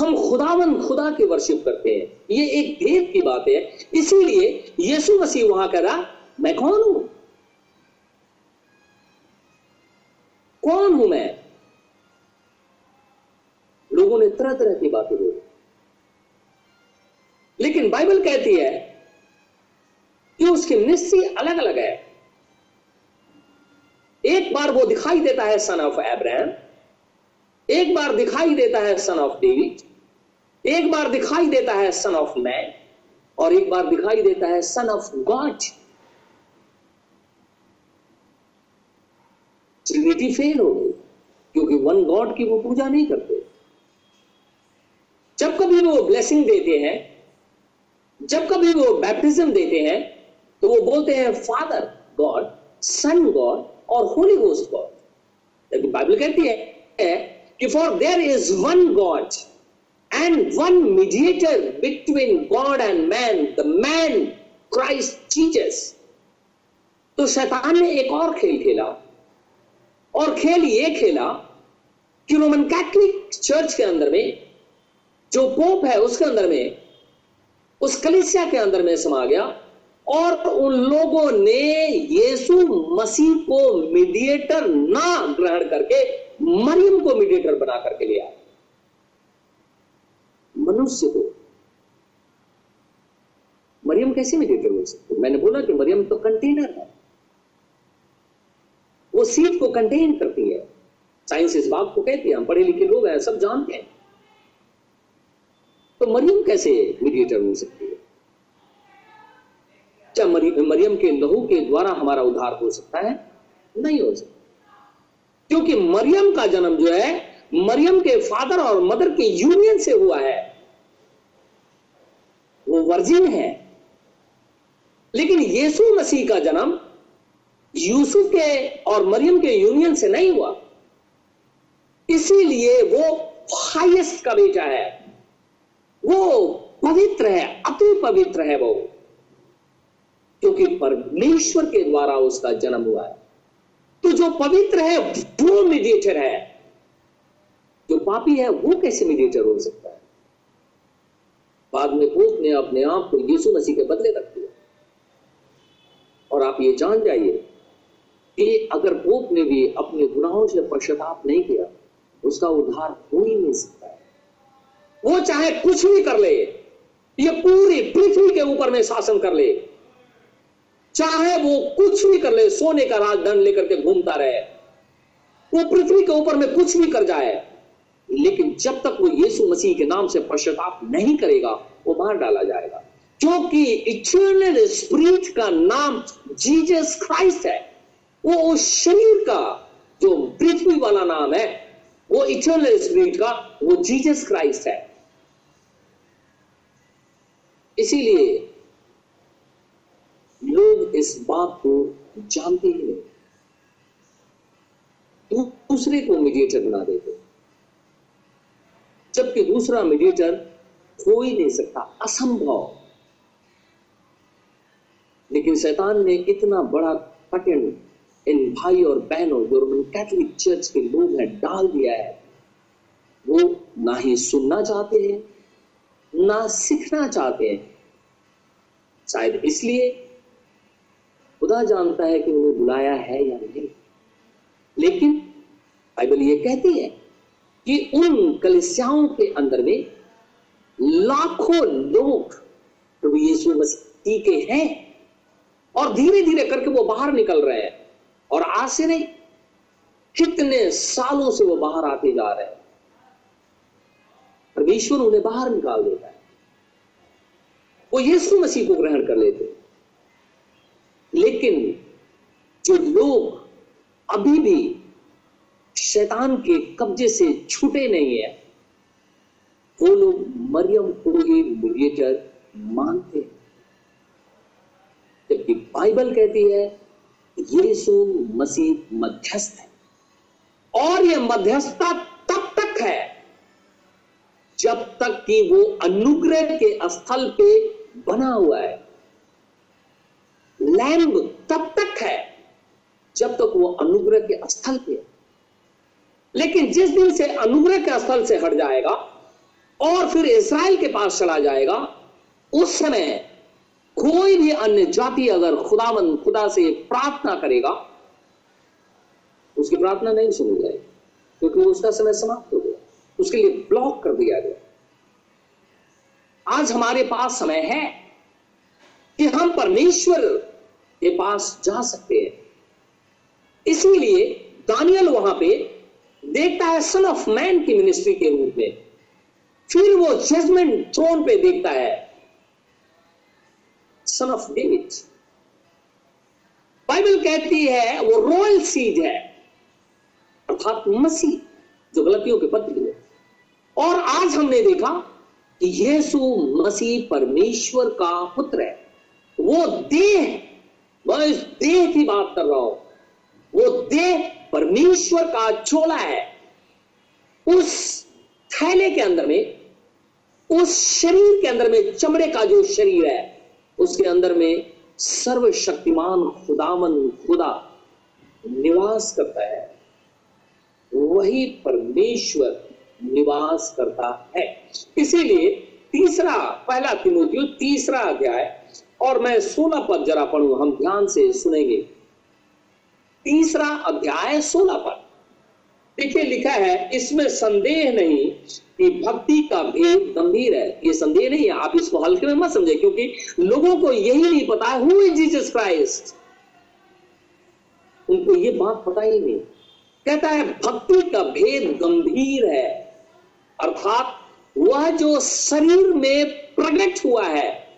Speaker 1: हम खुदावन खुदा की वर्शिप करते हैं। ये एक भेद की बात है। इसीलिए यीशु मसीह वहाँ कह रहा, मैं कौन हूँ? कौन हूँ मैं? लोगों ने तरह तरह की बातें बोली। लेकिन बाइबल कहती है कि उसकी निश्चय अलग अलग है। एक बार वो दिखाई देता है सन ऑफ़ एब्राहम एक बार दिखाई देता है सन ऑफ़ डेविड एक बार दिखाई देता है सन ऑफ़ मैन और एक बार दिखाई देता है son of God trinity fail हो गई, क्योंकि वन गॉड की वो पूजा नहीं करते। जब कभी वो ब्लेसिंग देते हैं, जब कभी वो बैप्टिज्म देते हैं तो वो बोलते हैं फादर गॉड सन गॉड और होली गोस्ट गॉड लेकिन बाइबल कहती है कि for there is one God and one mediator between God and man the man Christ Jesus तो शैतान ने एक और खेल खेला। और खेल ये खेला कि रोमन कैथलिक चर्च के अंदर में, जो पोप है उसके अंदर में, उस कलिसिया के अंदर में समा गया। और उन लोगों ने यीशु मसीह को मीडिएटर ना ग्रहण करके, मरियम को मीडिएटर बना करके लिया। मनुष्य को। मरियम कैसे हो सकती मैंने बोला कि मरियम तो कंटेनर है। वो सीट को कंटेन करती है। साइंस इस बात को कहती है, हम पढ़े लिखे लोग हैं, सब जानते हैं। तो मरियम कैसे मीडिएटर हो सकती है? क्या मरियम के लहू के द्वारा हमारा उद्धार हो सकता है? नहीं हो सकता। क्योंकि मरियम का जन्म जो है, मरियम के फादर और मदर के यूनियन से हुआ है। वर्जिन है। लेकिन यीशु मसीह का जन्म यूसुफ के और मरियम के यूनियन से नहीं हुआ। इसीलिए वो हाईएस्ट का बेटा है। वो पवित्र है, अति पवित्र है वो। क्योंकि परमेश्वर के द्वारा उसका जन्म हुआ है। तो जो पवित्र है, वो मीडिएटर है। जो पापी है, वो कैसे मीडिएटर हो सकता है? बाद में पोप ने अपने आप को यीशु मसीह के बदले रख दिया। और आप ये जान जाइए कि अगर पोप ने भी अपने गुनाहों से पश्चाताप नहीं किया, उसका उद्धार हो ही नहीं सकता वो चाहे कुछ भी कर ले, ये पूरी पृथ्वी के ऊपर में शासन कर ले। चाहे वो कुछ भी कर ले, सोने का राजदंड लेकर के घूमता रहे, वो पृथ्वी के ऊपर में कुछ भी कर जाए लेकिन जब तक वो यीशु मसीह के नाम से पश्चाताप नहीं करेगा, वो मार डाला जाएगा। क्योंकि इटर्नल स्पिरिट का नाम जीसस क्राइस्ट है। वो उस शरीर का, जो पृथ्वी वाला नाम है, वो इटर्नल स्पिरिट का, वो जीसस क्राइस्ट है। इसीलिए लोग इस बात को जानते ही नहीं। दूसरे को मीडिएटर बना देते जबकि दूसरा मीडिएटर हो ही नहीं सकता, असंभव। लेकिन शैतान ने इतना बड़ा कठिन इन भाई और बहनों जो रोमन कैथोलिक चर्च के लोग हैं, डाल दिया है। वो ना ही सुनना चाहते हैं, ना सीखना चाहते हैं। शायद इसलिए खुदा जानता है कि उन्हें बुलाया है या नहीं। लेकिन बाइबल ये कहती है कि उन कलिसियाओं के अंदर में लाखों लोग प्रभु यीशु मसीह के हैं और धीरे धीरे करके वो बाहर निकल रहे हैं और आज से नहीं, कितने सालों से वो बाहर आते जा रहे हैं। परमेश्वर उन्हें बाहर निकाल देता है। वो यीशु मसीह को ग्रहण कर लेते लेकिन जो लोग अभी भी शैतान के कब्जे से छूटे नहीं है। वो लोग मरियम को ही मीडिएटर मानते हैं। जबकि बाइबल कहती है, यीशु मसीह मध्यस्थ है। और यह मध्यस्थता तब तक है, जब तक कि वो अनुग्रह के स्थल पे बना हुआ है। लैंब तब तक है, जब तक वो अनुग्रह के स्थल पे है। लेकिन जिस दिन से अनुग्रह के स्थल से हट जाएगा और फिर इसराइल के पास चला जाएगा, उस समय कोई भी अन्य जाति अगर खुदावन, खुदा से प्रार्थना करेगा, उसकी प्रार्थना नहीं सुनी जाएगी, क्योंकि उसका समय समाप्त हो गया। उसके लिए ब्लॉक कर दिया गया। आज हमारे पास समय है कि हम परमेश्वर के पास जा सकते हैं। इसीलिए दानियल वहाँ पे देखता है सन ऑफ़ मैन की मिनिस्ट्री के रूप में। फिर वो जजमेंट थ्रोन पे देखता है। सन ऑफ़ डेविड बाइबल कहती है, वो रॉयल सीज है। अर्थात मसीह, जो गलतियों के पत्र है और आज हमने देखा कि यीशु मसीह परमेश्वर का पुत्र है। वो देह, मैं इस देह की बात कर रहा हूँ। वो देह परमेश्वर का चोला है, उस थैले के अंदर में, उस शरीर के अंदर में चमड़े का जो शरीर है, उसके अंदर में सर्वशक्तिमान खुदावन खुदा निवास करता है। वही परमेश्वर निवास करता है। इसीलिए तीसरा, पहला तिमोथियो तीसरा अध्याय, और मैं सोलह पद जरा पढ़ू, हम ध्यान से सुनेंगे। तीसरा अध्याय सोलह पद देखिए, लिखा है, इसमें संदेह नहीं कि भक्ति का भेद गंभीर है। ये संदेह नहीं है। आप इसको हल्के में मत समझे, क्योंकि लोगों को यही नहीं पता हु जीसस क्राइस्ट उनको ये बात पता ही नहीं। कहता है, भक्ति का भेद गंभीर है। अर्थात, वह जो शरीर में प्रकट हुआ है,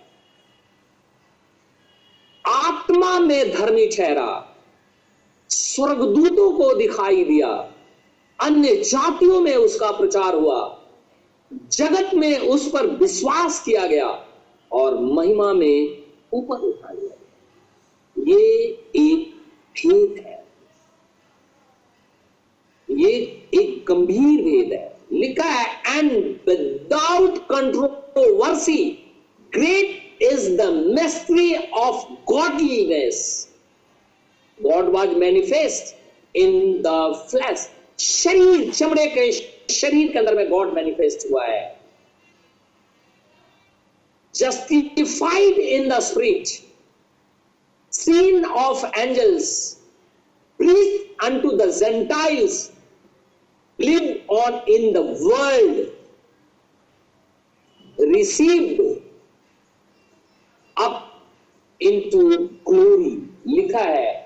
Speaker 1: आत्मा में धर्मी ठहरा। स्वर्गदूतों को दिखाई दिया। अन्य जातियों में उसका प्रचार हुआ। जगत में उस पर विश्वास किया गया और महिमा में ऊपर उठा लिया ये एक भेद है। ये एक गंभीर भेद है। लिखा है and without controversy great is the mystery of godliness God was manifest in the flesh शरीर, चमड़े के शरीर के अंदर में गॉड मैनिफेस्ट हुआ है। Justified in the spirit seen of angels preached unto the Gentiles live on in the world received up into glory लिखा है।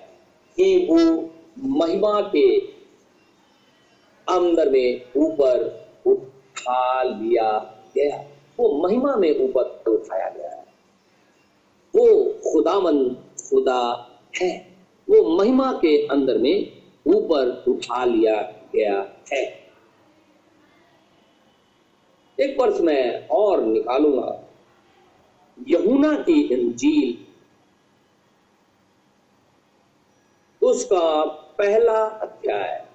Speaker 1: कि वो महिमा के अंदर में ऊपर उठा लिया गया। वो महिमा में ऊपर उठाया गया है। वो खुदामन खुदा है। वो महिमा के अंदर में ऊपर उठा लिया गया है। एक वर्ष मैं और निकालूँगा। यहुना की इंजील उसका पहला अध्याय।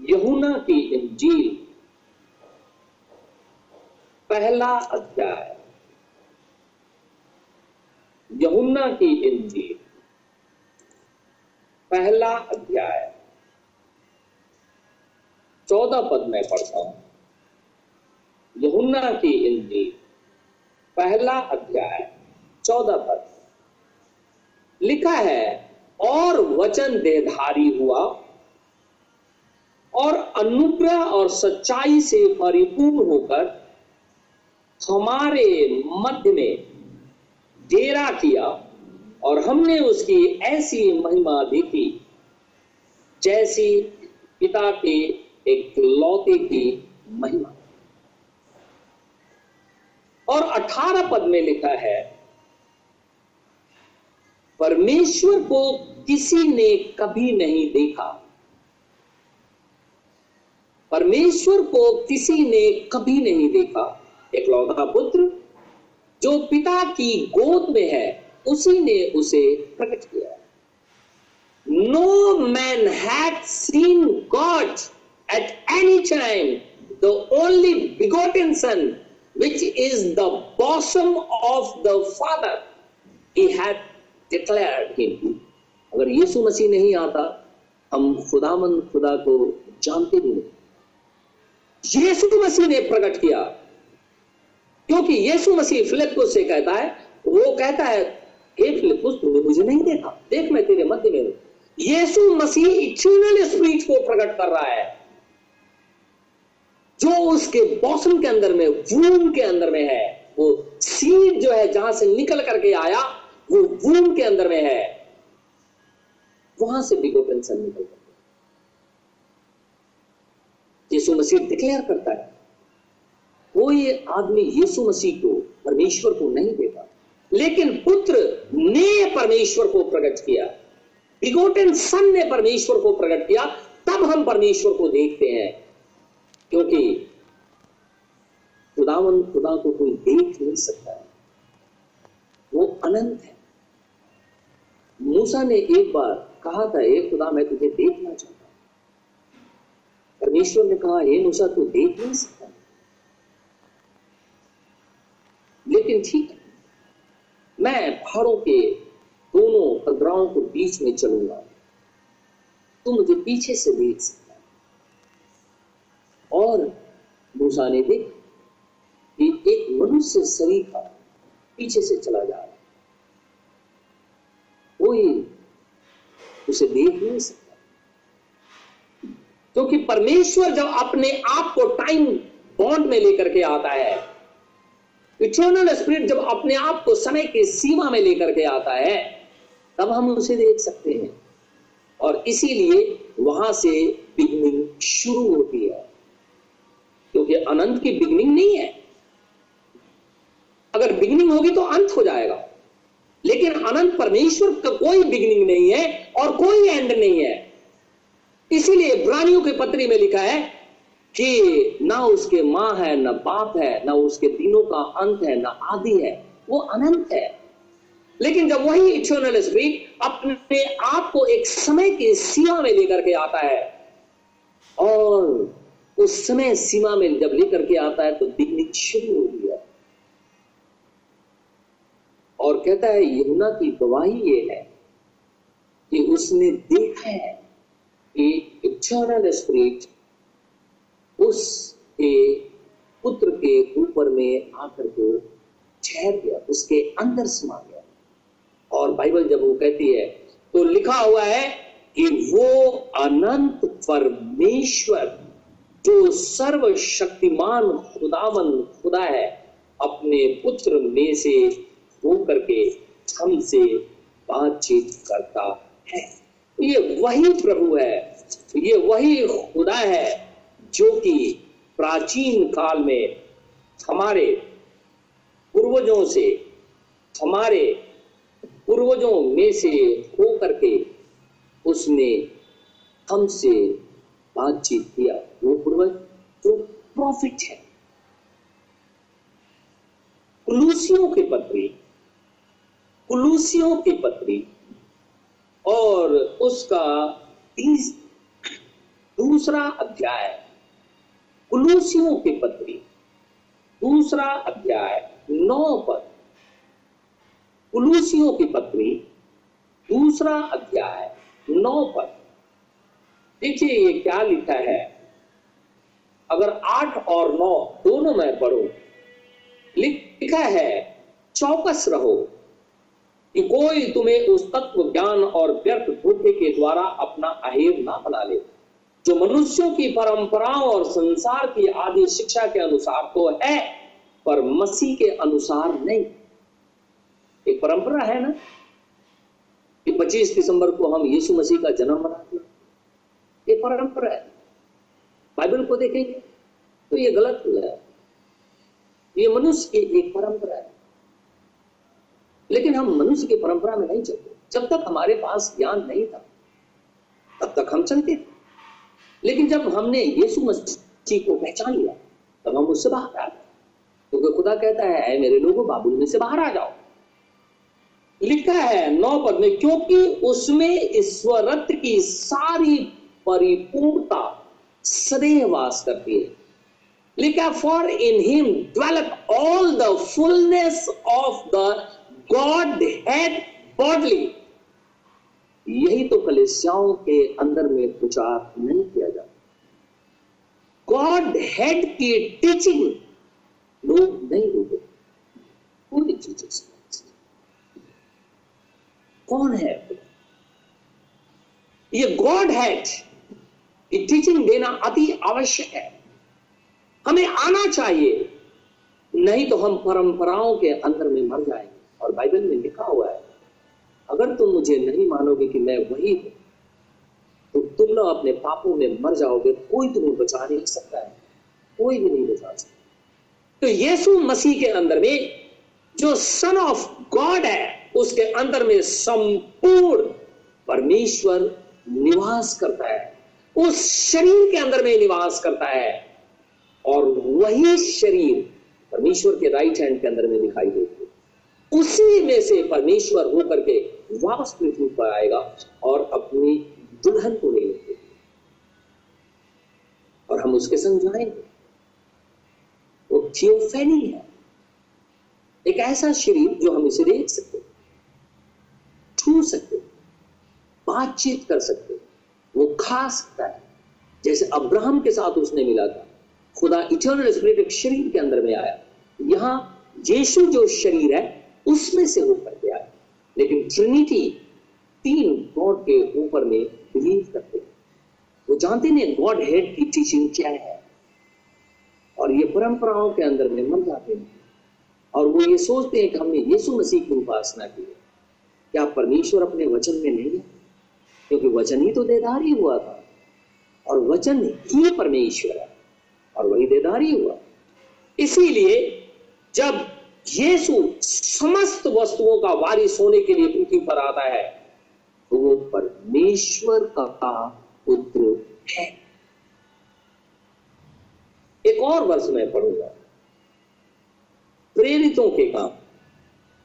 Speaker 1: यहुना की इंजील। पहला अध्याय। यहुन्ना की इंजील। पहला अध्याय। चौदह पद में पढ़ता हूँ। यहुन्ना की इंजील। पहला अध्याय। चौदह पद। लिखा है, और वचन देधारी हुआ, और अनुग्रह और सच्चाई से परिपूर्ण होकर हमारे मध्य में डेरा किया, और हमने उसकी ऐसी महिमा देखी, जैसी पिता के एक लौते की महिमा। और अठारह पद में लिखा है परमेश्वर को किसी ने कभी नहीं देखा। परमेश्वर को किसी ने कभी नहीं देखा। एक लौता पुत्र जो पिता की गोद में है, उसी ने उसे प्रकट किया। No man had seen God at any time the only begotten son which is the bosom of the father he had declared him अगर यीशु मसीह नहीं आता, हम खुदामंद खुदा को जानते भी नहीं। यीशु मसीह ने प्रकट किया। क्योंकि यीशु मसीह फिलिपुस से कहता है, वो कहता है, हे फिलिपुस तूने मुझे नहीं देखा। देख, मैं तेरे मध्य में हूँ। यीशु मसीह इटर्नल स्पिरिट को प्रकट कर रहा है। जो उसके बॉसम के अंदर में, वूम के अंदर में है, वो सीड जो है, जहाँ से निकल करके आया वो वूम के अंदर में है, वहाँ से बिगोटन सन निकल करके यीशु मसीह डिक्लेयर करता है, कोई आदमी यीशु मसीह को परमेश्वर को नहीं देता, लेकिन पुत्र ने परमेश्वर को प्रकट किया बिगोटन सन ने परमेश्वर को प्रकट किया, तब हम परमेश्वर को देखते हैं, क्योंकि खुदावन खुदा को कोई देख नहीं सकता है। वो अनंत है। मूसा ने एक बार कहा था एक खुदा, मैं तुझे देखना चाहता परमेश्वर ने कहा, हे मूसा, तू देख नहीं सकता? लेकिन ठीक है, मैं पहाड़ों के दोनों पदराओं के बीच में चलूँगा। तू मुझे पीछे से देख सकता और मूसा ने देख कि एक मनुष्य शरीर का पीछे से चला जा रहा है। कोई उसे देख नहीं सकता। क्योंकि परमेश्वर जब अपने आप को टाइम बॉन्ड में लेकर के आता है इटर्नल स्पिरिट जब अपने आप को समय की सीमा में लेकर के आता है, तब हम उसे देख सकते हैं। और इसीलिए वहाँ से बिगनिंग शुरू होती है। क्योंकि अनंत की बिगनिंग नहीं है। अगर बिगनिंग होगी तो अंत हो जाएगा। लेकिन अनंत परमेश्वर का कोई बिगनिंग नहीं है और कोई एंड नहीं है। इसीलिए इब्रानियों के पत्री में लिखा है कि ना उसके माँ है, ना बाप है, ना उसके दिनों का अंत है, ना आदि है। वो अनंत है। लेकिन जब वही इटर्नल स्पिरिट अपने आप को एक समय की सीमा में लेकर के आता है और उस समय सीमा में जब लेकर के आता है तो बिगनिंग शुरू हो। गया और कहता है यमुना की गवाही ये है कि उसने देखा है कि इटर्नल स्पिरिट उसके पुत्र के ऊपर में आकर के ठहर गया, उसके अंदर समा गया। और बाइबल जब वो कहती है तो लिखा हुआ है कि वो अनंत परमेश्वर जो सर्वशक्तिमान खुदावन खुदा है, अपने पुत्र में से होकर के हमसे बातचीत करता है। ये वही प्रभु है, ये वही खुदा है जो कि प्राचीन काल में हमारे पूर्वजों से, हमारे पूर्वजों में से होकर के उसने हमसे बातचीत किया। वो पूर्वज जो प्रॉफिट है। कुलूसियों की पत्री कुलूसियों की पत्री और उसका तीस दूसरा अध्याय कुलूसियों की पत्री, दूसरा अध्याय, नौ पद कुलूसियों की पत्री, दूसरा अध्याय, नौ पद देखिए ये क्या लिखा है। अगर आठ और नौ दोनों में पढ़ो लिखा है, चौकस रहो। कि कोई तुम्हें उस तत्व ज्ञान और व्यर्थ धोखे के द्वारा अपना अहेर ना बना ले। जो मनुष्यों की परंपराओं और संसार की आदि शिक्षा के अनुसार तो है, पर मसीह के अनुसार नहीं। एक परंपरा है ना कि 25 दिसंबर को हम यीशु मसीह का जन्म मनाते हैं। ये परंपरा है। बाइबल को देखेंगे तो ये गलत है। ये मनुष्य की एक परंपरा है। लेकिन हम मनुष्य की परंपरा में नहीं चलते। जब तक हमारे पास ज्ञान नहीं था, तब तक हम चलते थे। लेकिन जब हमने यीशु मसीह को पहचान लिया, तब हम उससे बाहर आ गए। क्योंकि तो खुदा कहता है, ऐ मेरे लोगों, बाबुल में से बाहर आ जाओ। लिखा है नौ पद में, क्योंकि उसमें ईश्वरत्व की सारी परिपूर्णता सदैव वास करती है। लिखा for in him dwelleth all the fullness of the Godhead bodily यही तो कलेसियाओं के अंदर में प्रचार नहीं किया जाता। गॉड हेड की टीचिंग लोग नहीं होते। पूरी चीज़ें कौन है ये गॉड हेड की टीचिंग देना अति आवश्यक है। हमें आना चाहिए, नहीं तो हम परंपराओं के अंदर में मर जाएँगे। और बाइबल में लिखा हुआ है, अगर तुम मुझे नहीं मानोगे कि मैं वही हूँ तो तुम लोग अपने पापों में मर जाओगे, कोई तुम्हें बचा नहीं सकता है, कोई भी नहीं बचा सकता। तो यीशु मसीह के अंदर में जो सन ऑफ़ गॉड है, उसके अंदर में संपूर्ण परमेश्वर निवास करता है। उस शरीर के अंदर में निवास करता है। और वही शरीर परमेश्वर के राइट हैंड के अंदर में दिखाई देती है। उसी में से परमेश्वर होकर के वापस पृथ्वी पर आएगा और अपनी दुल्हन को ले लेंगे और हम उसके संग जाएँगे। वो थियोफेनी है। एक ऐसा शरीर जो हम इसे देख सकते छू सकते बातचीत कर सकते वो खा सकता है। जैसे अब्राहम के साथ उसने मिला था, खुदा इटर्नल स्पिरिट एक शरीर के अंदर में आया। यहाँ यीशु जो शरीर है उसमें से होकर के आया लेकिन ट्रिनिटी तीन गॉड के ऊपर में बिलीव करते हैं। वो जानते नहीं गॉड हेड की टीचिंग क्या है। और ये परंपराओं के अंदर में मर जाते हैं। और वो ये सोचते हैं कि हमने यीशु मसीह की उपासना की है। क्या परमेश्वर अपने वचन में नहीं है? क्योंकि वचन ही तो देदारी हुआ था। और वचन ही परमेश्वर है। और वही देदारी हुआ। इसीलिए जब यीशु समस्त वस्तुओं का वारिस होने के लिए पृथ्वी पर आता है। तो वो परमेश्वर का पुत्र है। एक और वर्ष में पढ़ूँगा। प्रेरितों के काम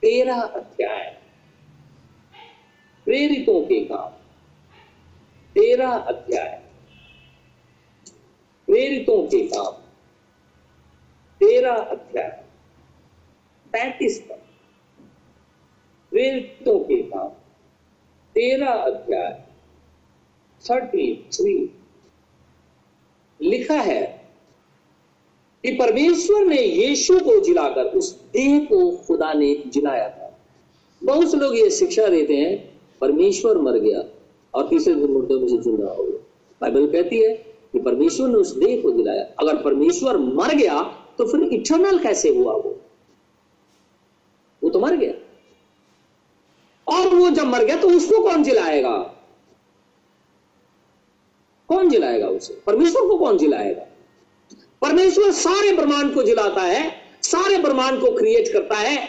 Speaker 1: तेरह अध्याय। प्रेरितों के काम तेरह अध्याय। प्रेरितों के काम तेरह अध्याय। पैंतीस पर। प्रेरितों के काम तेरह अध्याय थर्टी थ्री लिखा है कि परमेश्वर ने यीशु को जिलाकर उस देह को खुदा ने जिलाया था। बहुत से लोग ये शिक्षा देते हैं, परमेश्वर मर गया और तीसरे दिन मुर्दों में से ज़िंदा हो गया। बाइबल कहती है कि परमेश्वर ने उस देह को जिलाया। अगर परमेश्वर मर गया तो फिर इटर्नल कैसे हुआ वो? तो मर गया। और वो जब मर गया तो उसको कौन जिलाएगा कौन जिलाएगा उसे? परमेश्वर को कौन जिलाएगा परमेश्वर सारे ब्रह्मांड को जिलाता है, सारे ब्रह्मांड को क्रिएट करता है,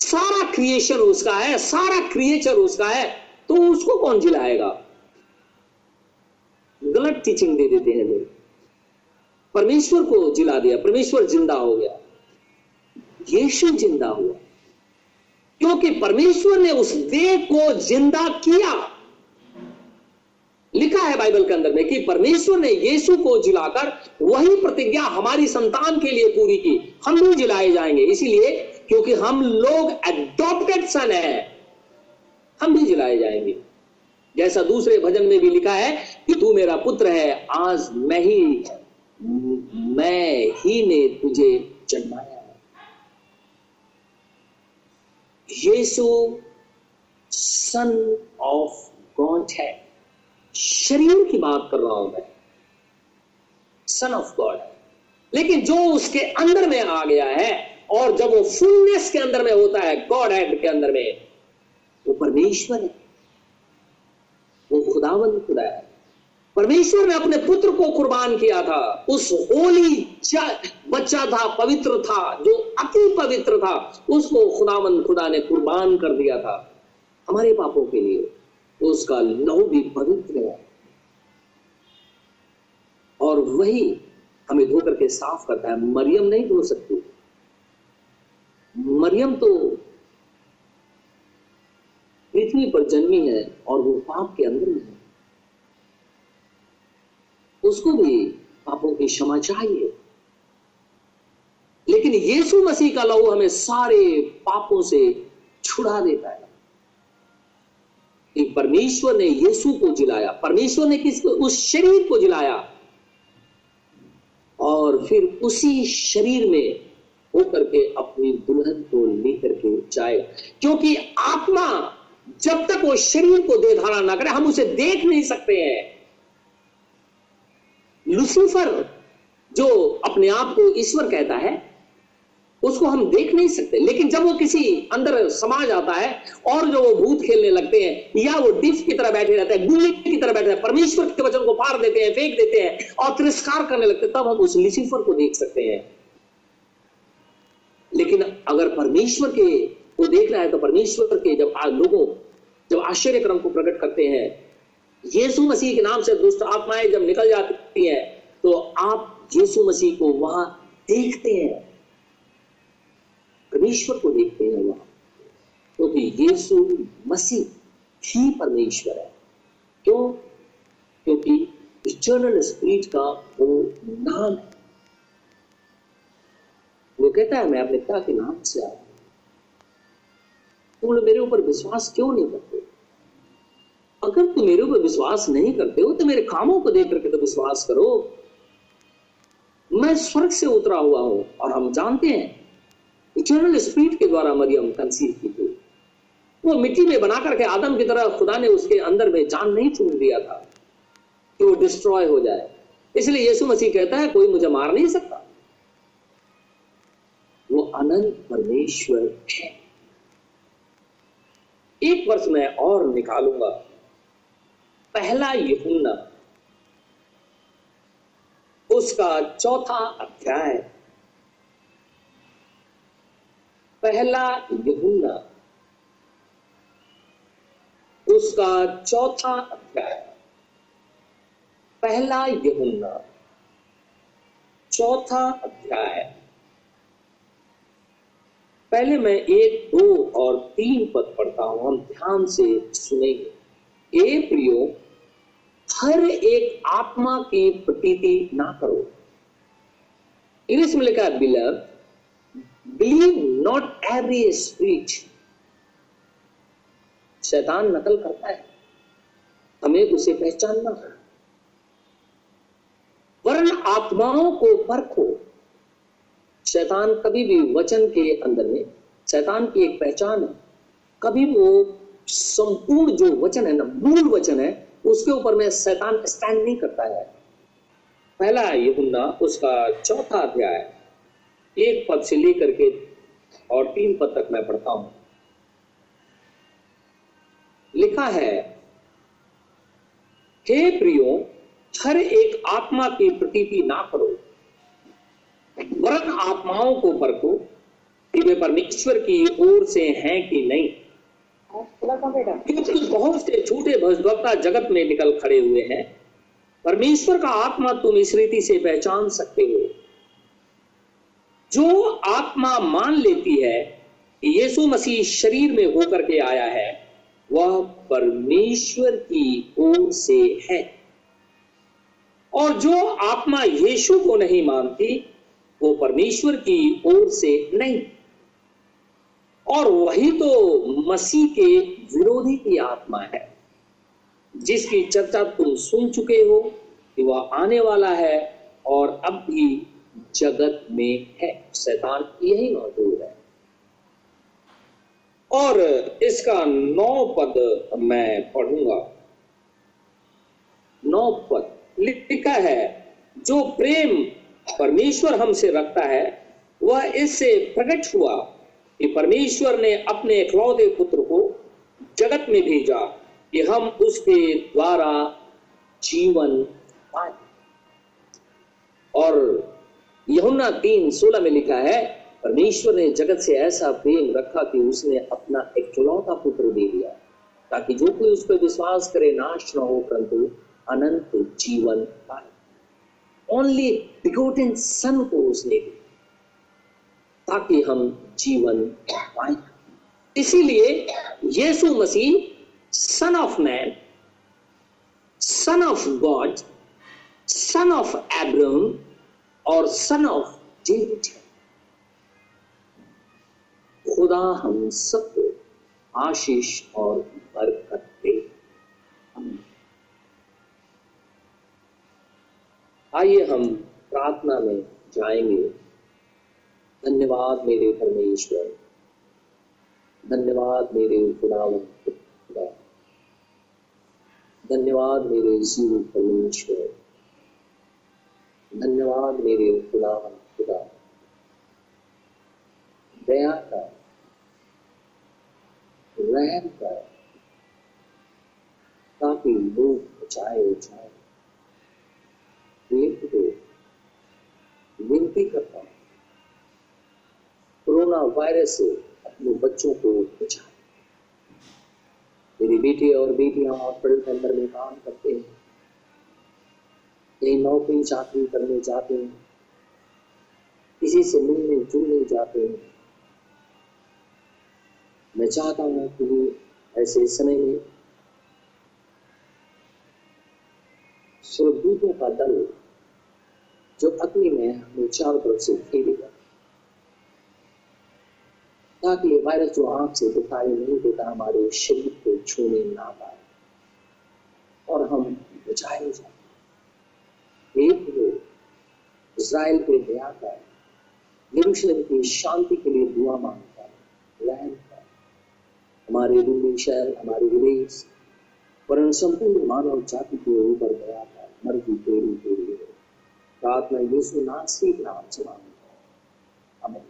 Speaker 1: सारा क्रिएशन उसका है, सारा क्रिएचर उसका है तो उसको कौन जिलाएगा गलत टीचिंग दे देते हैं लोग। परमेश्वर को जिला दिया, परमेश्वर ज़िंदा हो गया। यीशु ज़िंदा हुआ। क्योंकि परमेश्वर ने उस देह को ज़िंदा किया। लिखा है बाइबल के अंदर में कि परमेश्वर ने यीशु को जिलाकर वही प्रतिज्ञा हमारी संतान के लिए पूरी की। हम भी जिलाए जाएँगे, इसीलिए क्योंकि हम लोग एडॉप्टेड सन है। हम भी जिलाए जाएँगे। जैसा दूसरे भजन में भी लिखा है कि तू मेरा पुत्र है, आज मैं ही मैं ही ने तुझे जन्माया। यीशु सन ऑफ़ गॉड है। शरीर की बात कर रहा हूँ मैं। सन ऑफ़ गॉड लेकिन जो उसके अंदर में आ गया है, और जब वो फुलनेस के अंदर में होता है गॉड हेड के अंदर में, वो परमेश्वर है। वो खुदावन खुदा है। परमेश्वर ने अपने पुत्र को कुर्बान किया था। उस होली बच्चा था, पवित्र था, जो अति पवित्र था, उसको खुदावन, खुदा ने कुर्बान कर दिया था। हमारे पापों के लिए तो उसका लहू भी पवित्र है। और वही हमें धो करके साफ़ करता है। मरियम नहीं धो सकती। मरियम तो पृथ्वी पर जन्मी है और वो पाप के अंदर में है। उसको भी पापों की क्षमा चाहिए। लेकिन यीशु मसीह का लहू हमें सारे पापों से छुड़ा देता है। कि परमेश्वर ने यीशु को जिलाया। परमेश्वर ने किसको? उस शरीर को जिलाया। और फिर उसी शरीर में होकर के अपनी दुल्हन को लेकर के जाएगा क्योंकि आत्मा जब तक वो शरीर को दे धारण ना करे, हम उसे देख नहीं सकते हैं। लुसीफर जो अपने आप को ईश्वर कहता है, उसको हम देख नहीं सकते। लेकिन जब वो किसी अंदर समा जाता है और जो वो भूत खेलने लगते हैं, या वो डिफ की तरह बैठे रहते हैं, गुल्ली की तरह बैठे हैं, परमेश्वर के वचन को फाड़ देते हैं, फेंक देते हैं और तिरस्कार करने लगते हैं, तब हम उस लुसीफर को देख सकते हैं। लेकिन अगर परमेश्वर के को देखना है तो परमेश्वर के जब लोगों जब आश्चर्य क्रम को प्रकट करते हैं यीशु मसीह के नाम से दुष्ट आत्माएँ जब निकल जाती हैं तो आप यीशु मसीह को वहाँ देखते हैं। परमेश्वर को देखते हैं वहाँ। क्योंकि तो यीशु मसीह ही परमेश्वर है। क्यों? क्योंकि इटर्नल स्पिरिट का वो नाम है। वो कहता है, मैं अपने पिता के नाम से आया तुम लोग मेरे ऊपर विश्वास क्यों नहीं करते? अगर तुम मेरे ऊपर विश्वास नहीं करते हो तो मेरे कामों को देख करके तो विश्वास करो। मैं स्वर्ग से उतरा हुआ हूँ, और हम जानते हैं इटर्नल स्पिरिट के द्वारा मरियम कंसीव की थी। वो मिट्टी में बना करके आदम की तरह खुदा ने उसके अंदर में जान नहीं चुन दिया था कि वो डिस्ट्रॉय हो जाए। इसलिए यीशु मसीह कहता है, कोई मुझे मार नहीं सकता। वो अनंत परमेश्वर है। एक वर्ष मैं और निकालूँगा। पहला यूहन्ना उसका चौथा अध्याय। पहला यूहन्ना उसका चौथा अध्याय। पहला यूहन्ना चौथा अध्याय। पहले मैं एक, दो और तीन पद पढ़ता हूँ, हम ध्यान से सुनेंगे। ए प्रियो, हर एक आत्मा की प्रतीति ना करो। इंग्लिश में लिखा believe believe not every speech शैतान नकल करता है। हमें उसे पहचानना है। वर्ण आत्माओं को परखो। शैतान कभी भी वचन के अंदर में शैतान की एक पहचान है। कभी वो संपूर्ण जो वचन है ना, मूल वचन है, उसके ऊपर में शैतान स्टैंड नहीं करता है। पहला यहुन्ना, उसका चौथा अध्याय। एक पद से लेकर के और तीन पद तक मैं पढ़ता हूँ। लिखा है, हे प्रियो, हर एक आत्मा की प्रतीति ना करो वरन आत्माओं को परखो कि वे परमेश्वर की ओर से हैं कि नहीं। क्योंकि बहुत से झूठे भजभक्ता जगत में निकल खड़े हुए हैं। परमेश्वर का आत्मा तुम इस रीति से पहचान सकते हो। जो आत्मा मान लेती है कि यीशु मसीह शरीर में होकर के आया है, वह परमेश्वर की ओर से है। और जो आत्मा यीशु को नहीं मानती, वो परमेश्वर की ओर से नहीं। और वही तो मसीह के विरोधी की आत्मा है, जिसकी चर्चा तुम सुन चुके हो कि वह आने वाला है और अब भी जगत में है। शैतान यही मौजूद है। और इसका नौ पद मैं पढ़ूँगा। नौ पद लिखा है, जो प्रेम परमेश्वर हमसे रखता है, वह इससे प्रकट हुआ कि परमेश्वर ने अपने इकलौते पुत्र को जगत में भेजा कि हम उसके द्वारा जीवन पाए। और यहुना तीन सोलह में लिखा है, परमेश्वर ने जगत से ऐसा प्रेम रखा कि उसने अपना इकलौता पुत्र दे दिया, ताकि जो कोई उस पर विश्वास करे, नाश न हो, परंतु अनंत जीवन पाए। ओनली सन को उसने दिया। ताकि हम जीवन पाए। इसीलिए Yeshu Masih son of man son of God son of Abram और सन ऑफ़ डेविड खुदा हम सबको आशीष और बरकत दे। आइए हम प्रार्थना में जाएँगे। धन्यवाद मेरे परमेश्वर। धन्यवाद मेरे खुदावन खुदा। धन्यवाद मेरे जीव परमेश्वर। धन्यवाद मेरे खुदावन खुदा। दया का रहम का ताकि लोग बचाए एक तो विनती करता हूँ। कोरोना वायरस से अपने बच्चों को बचा। मेरी बेटे और बेटियाँ हॉस्पिटल के अंदर में काम करते हैं। कहीं नौकरी चाकरी करने जाते हैं। किसी से मिलने जुलने जाते हैं। मैं चाहता हूँ कि वो ऐसे समय में स्वर्गदूतों का दल जो अग्नि में हमें चारों तरफ़ से घेरेगा ताकि ये वायरस जो आँख से दिखाई नहीं देता हमारे शरीर को छूने ना पाए। और हम बचाए जाए। एक वो इसराइल पे दया का यरूशलेम की शांति के लिए दुआ माँगता है। रहम का हमारे दूरी शहर, हमारे विदेश पर संपूर्ण मानव जाति के ऊपर दया का मर्ज़ी तेरी तेरी है प्रार्थना यीशु नासिक नाम से माँगता है। हमें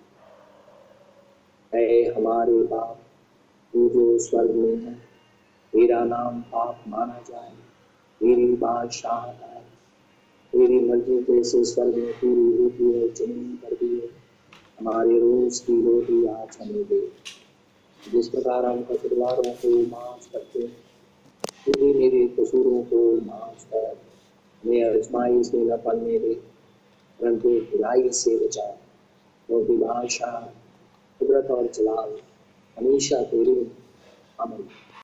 Speaker 1: है हमारे बाप तू जो स्वर्ग में है, तेरा नाम पाप माना जाए। तेरी बादशाह आए तेरी मर्ज़ी जैसे स्वर्ग में पूरी होती है, ज़मीन पर भी है। हमारे रोज की रोटी आज हमें दे। जिस प्रकार हम कसूरवारों को माफ़ करते हैं, तू भी मेरे कसूरों को माफ़ कर। मैं आजमाइश से न पलने दे, परंतु बुराई से बचा। क्योंकि बादशाह कुदरत और जलाल हमेशा तेरे अमल